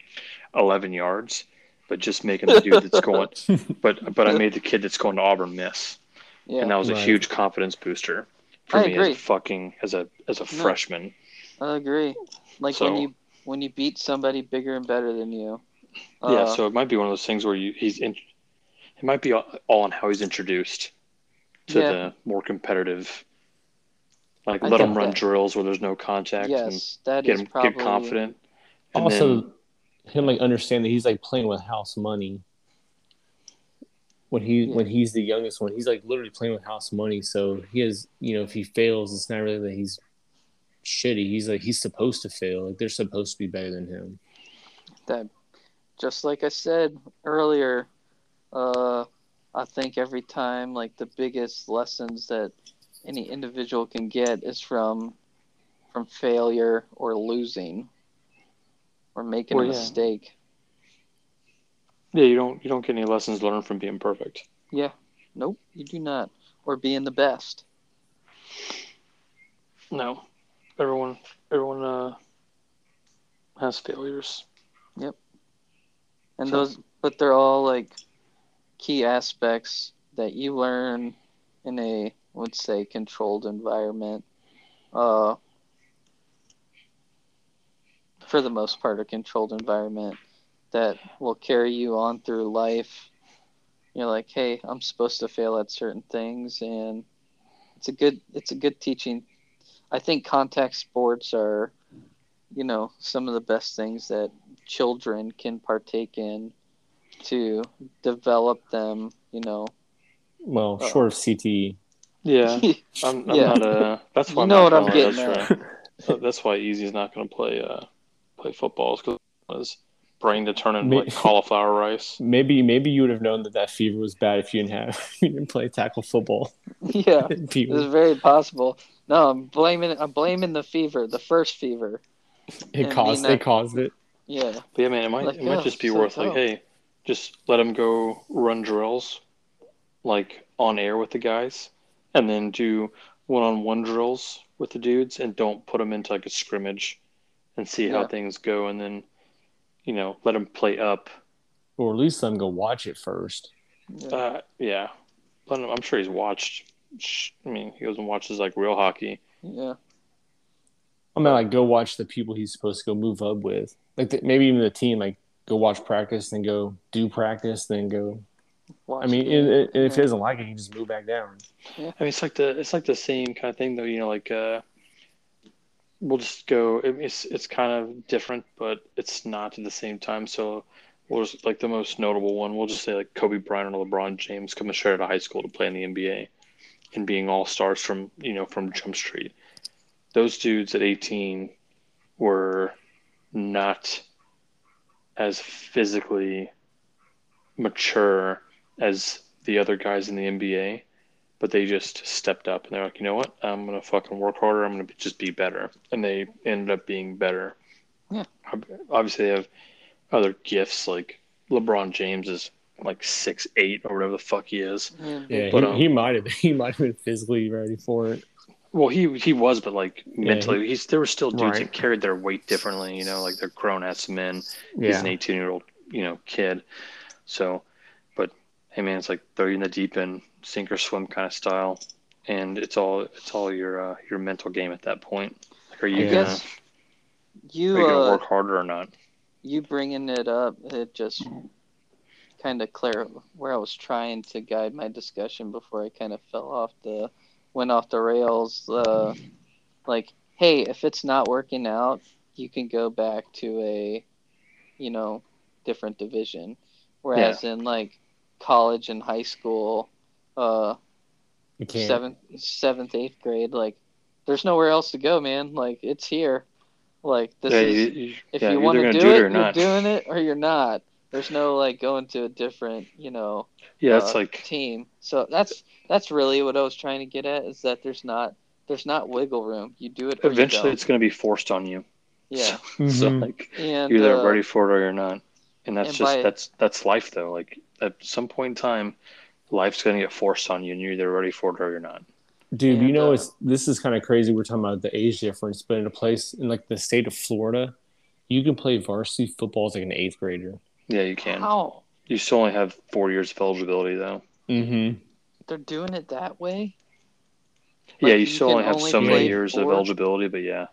B: 11 yards, but just making the dude that's going, but but I made the kid that's going to Auburn miss,
D: Yeah,
B: and that was a huge confidence booster for
D: I
B: me
D: agree.
B: as a fucking as a as a
D: No.
B: freshman.
D: I agree. Like
B: So-
D: when you when you beat somebody bigger and better than you.
B: yeah,
D: uh,
B: so it might be one of those things where you he's in, it might be all all on how he's introduced to
D: Yeah.
B: the more competitive. Like
D: I
B: let him run
D: that-
B: drills where there's no contact
D: yes, that
B: and get
D: is
B: him
D: probably
B: get confident. And
C: also,
B: then,
C: him like understand that he's like playing with house money. When he
D: Yeah.
C: when he's the youngest one, he's like literally playing with house money. So he has, you know, if he fails, it's not really that he's shitty. He's like he's supposed to fail. Like they're supposed to be better than him.
D: that just like I said earlier, uh, I think every time like the biggest lessons that any individual can get is from from failure or losing or making
B: Well,
D: a
B: yeah.
D: mistake.
B: yeah, you don't you don't get any lessons learned from being perfect. Yeah.
D: Nope, you do not. Or being the best.
B: No, everyone everyone uh, has failures. Yep.
D: And
B: So-
D: those but they're all like key aspects that you learn in a let's say controlled environment. Uh for the most part a controlled environment that will carry you on through life. You're like, hey, I'm supposed to fail at certain things and it's a good it's a good teaching. I think contact sports are you know, some of the best things that children can partake in to develop them, you know.
C: Well,
D: Uh-oh.
C: short of CTE.
B: Yeah, I'm, I'm
D: Yeah.
B: not uh That's why
D: You
B: I'm
D: know what I'm getting
B: that's right. Uh, That's why Easy's not going to play uh play football because his brain to turn into
C: Me-
B: like cauliflower rice.
C: Maybe maybe you would have known that that fever was bad if you didn't have you didn't play tackle football.
D: yeah, it's
C: People,
D: very possible. No, I'm blaming I'm blaming the fever, the first fever.
C: it caused it caused it.
D: Yeah.
B: But yeah, man, it might
D: Like,
B: it might
D: yeah,
B: just be
D: so
B: worth like, hey, just let him go run drills, like on air with the guys, and then do one-on-one drills with the dudes, and don't put them into like a scrimmage, and see how things go, and then, you know, let them play up.
C: Or at least let them go watch it first.
D: yeah.
B: Uh, yeah, I'm sure he's watched. Sh- I mean, he goes and watches like real hockey.
D: yeah.
C: I mean, like go watch the people he's supposed to go move up with. Like the, maybe even the team, like go watch practice, then go do practice, then go.
D: Watch
C: I mean,
D: the-
C: and, and if he doesn't like it, he just move back down.
B: I mean, it's like the it's like the same kind of thing though. You know, like uh, we'll just go. it- It's it's kind of different, but it's not at the same time. So we'll just like the most notable one. We'll just say like Kobe Bryant or LeBron James coming straight out of high school to play in the NBA, and being all stars from you know from Jump Street. Those dudes at 18 were not as physically mature as the other guys in the NBA but they just stepped up and they're like, you know what? I'm gonna fucking work harder. I'm gonna just be better, and they ended up being better.
D: Yeah.
B: Obviously, they have other gifts like LeBron James is like six eight or whatever the fuck he is.
D: Yeah,
C: Yeah,
B: But,
C: he,
B: um,
C: he might have he might have been physically ready for it.
B: Well, he he was, but like mentally, he's there were still dudes
C: Right.
B: that carried their weight differently. You know, like they're grown ass men. He's an 18 year old, you know, kid. So, but hey, man, it's like throw you in the deep end, sink or swim kind of style, and it's all it's all your uh, your mental game at that point. Like, are you
C: I
B: gonna
D: guess
B: are
D: you
B: you gonna
D: uh,
B: work harder or not?
D: you bringing it up, it just kind of clear where I was trying to guide my discussion before I kind of fell off the went off the rails. Uh, like, hey, if it's not working out, you can go back to a, you know, different division. Whereas in like college and high school, uh, seventh, seventh, eighth grade, like, there's nowhere else to go, man. Like, it's here. Like, this
B: yeah,
D: is
B: you, you,
D: if
B: yeah,
D: you want to do,
B: do
D: it,
B: it or
D: you're
B: not.
D: doing it or you're not. There's no like going to a different, you know,
B: yeah, it's
D: uh,
B: like
D: team. So that's that's really what I was trying to get at is that there's not there's not wiggle room. You do it.
B: Eventually it's gonna be forced on you.
D: yeah,
B: So, so,
C: Mhm.
B: like
D: and
B: you're either
D: uh,
B: ready for it or you're not, and that's
D: and
B: just
D: by-
B: that's that's life though. Like at some point in time, life's gonna get forced on you, and you're either ready for it or you're not.
C: Dude, you know
D: uh,
C: it's this is kind of crazy. We're talking about the age difference, but in a place in like the state of Florida, you can play varsity football as like an eighth grader.
B: Yeah, you can.
D: How
B: You still only have four years of eligibility, though.
C: Mm-hmm.
D: they're doing it that way?
B: yeah, you
D: you
B: still only have
D: only
B: so many
D: play
B: years of eligibility, but yeah.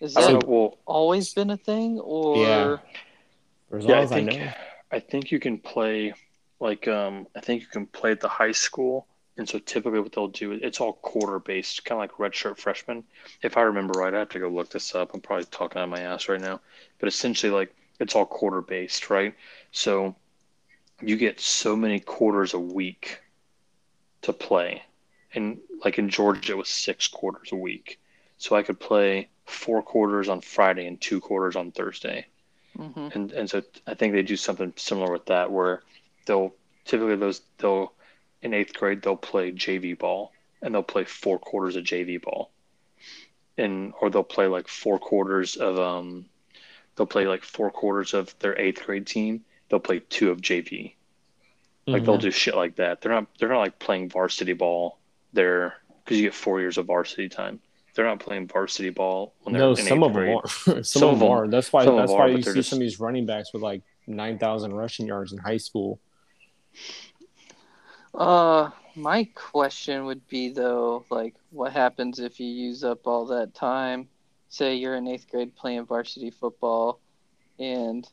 D: Is that
B: don't know. Well,
D: always been a thing, or
C: Yeah. For as
B: yeah,
C: long
B: I
C: as I,
B: think
C: know.
B: I think you can play like um I think you can play at the high school, and so typically what they'll do it's all quarter based, kind of like redshirt freshmen. If I remember right, I have to go look this up. I'm probably talking out of my ass right now, but essentially like it's all quarter based, right? So you get so many quarters a week to play, and like in Georgia it was six quarters a week, so I could play four quarters on Friday and two quarters on Thursday.
D: Hmm
B: and and so I think they do something similar with that where they'll typically those they'll in eighth grade they'll play JV ball and they'll play four quarters of JV ball. And or they'll play like four quarters of um they'll play like four quarters of their eighth grade team they'll play two of JV like they'll
C: Mhm.
B: do shit like that they're not they're not like playing varsity ball They're because you get four years of varsity time they're not playing varsity ball when they're
C: no,
B: in
C: some
B: eighth
C: of them
B: grade.
C: are. some,
B: Some
C: of
B: of
C: them
B: them-
C: are. That's why. That's why
B: are,
C: you see
B: just-
C: some of these running backs with like nine thousand rushing yards in high school.
D: Uh, my question would be though, like, what happens if you use up all that time? Say you're in eighth grade playing varsity football, and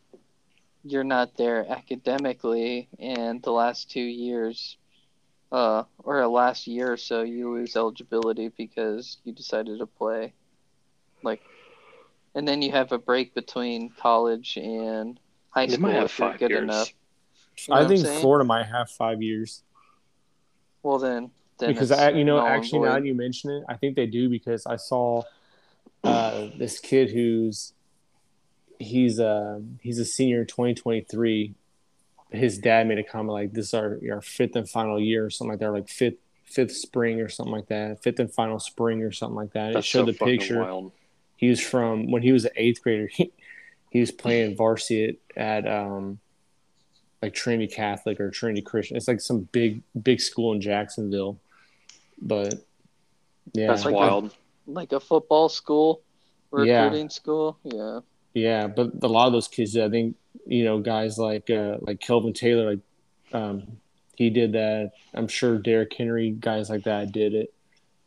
D: you're not there academically, and the last two years, uh, or the last year or so, you lose eligibility because you decided to play, like, and then you have a break between college and high
B: they
D: school
B: might have
D: if you're
B: five
D: good
B: years
D: enough. You know
C: I think? Florida might have five years
D: Well, then, then
C: because
D: it's
C: I, you know, actually, now that you mention it, I think they do because I saw uh, this kid who's he's a he's a senior in 2023. His dad made a comment like, "This is our our fifth and final year, or something like that, like fifth fifth spring or something like that, fifth and final spring or something like that." And it showed
B: so
C: the picture.
B: wild.
C: He was from when he was an eighth grader. He, he was playing varsity at, at um, like Trinity Catholic or Trinity Christian. It's like some big big school in Jacksonville. But yeah,
B: That's
D: Like a-
B: wild.
D: Like a football school,
C: Yeah.
D: recruiting school. Yeah.
C: yeah. But a lot of those kids, I think you know, guys like uh, like Kelvin Taylor, like um, he did that. I'm sure Derrick Henry, guys like that, did it.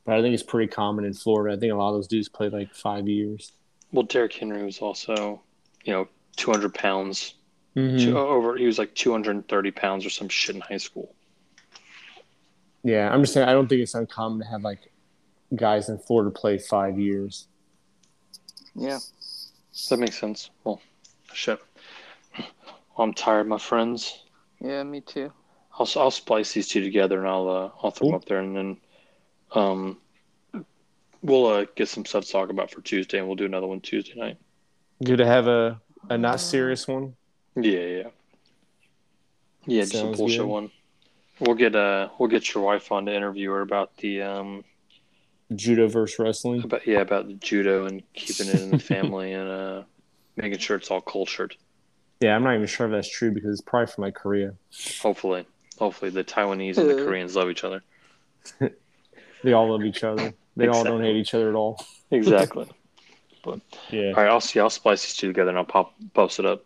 C: But I think it's pretty common in Florida. I think a lot of those dudes played like five years.
B: Well, Derrick Henry was also, you know, 200 pounds.
C: Mhm.
B: Two, over, he was like 230 pounds or some shit in high school.
C: Yeah, I'm just saying. I don't think it's uncommon to have like guys in Florida play five years.
D: Yeah.
B: That makes sense. Well, shit. I'm tired, my friends.
D: Yeah, me too.
B: I'll, I'll splice these two together and I'll uh, I'll throw them up there and then um we'll uh, get some stuff to talk about for Tuesday and we'll do another one Tuesday night.
C: Good to have a, a not serious one.
B: Yeah, yeah, yeah. Just a
C: Sounds
B: bullshit
C: good.
B: one. We'll get uh we'll get your wife on to interview her about the um
C: Judo versus wrestling.
B: about yeah about the judo and keeping it in the family and uh making sure it's all cultured.
C: Yeah, I'm not even sure if that's true because it's probably from like Korea.
B: Hopefully, hopefully the Taiwanese and the
D: Uh.
B: Koreans love each other.
C: They all love each other. They all don't hate each other at all.
B: Exactly.
C: But yeah,
B: all right, I'll see. I'll splice these two together and I'll pop post it up.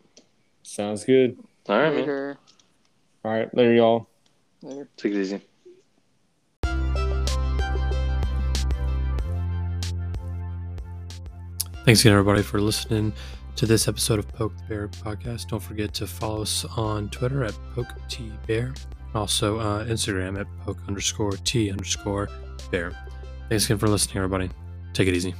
C: sounds good.
B: All right, man.
C: All right, there y'all.
D: Later.
B: Take it easy.
A: Thanks again, everybody, for listening to this episode of Poke the Bear podcast. Don't forget to follow us on Twitter at Poke T Bear, also uh, Instagram at Poke underscore T underscore Bear. Thanks again for listening, everybody. Take it easy.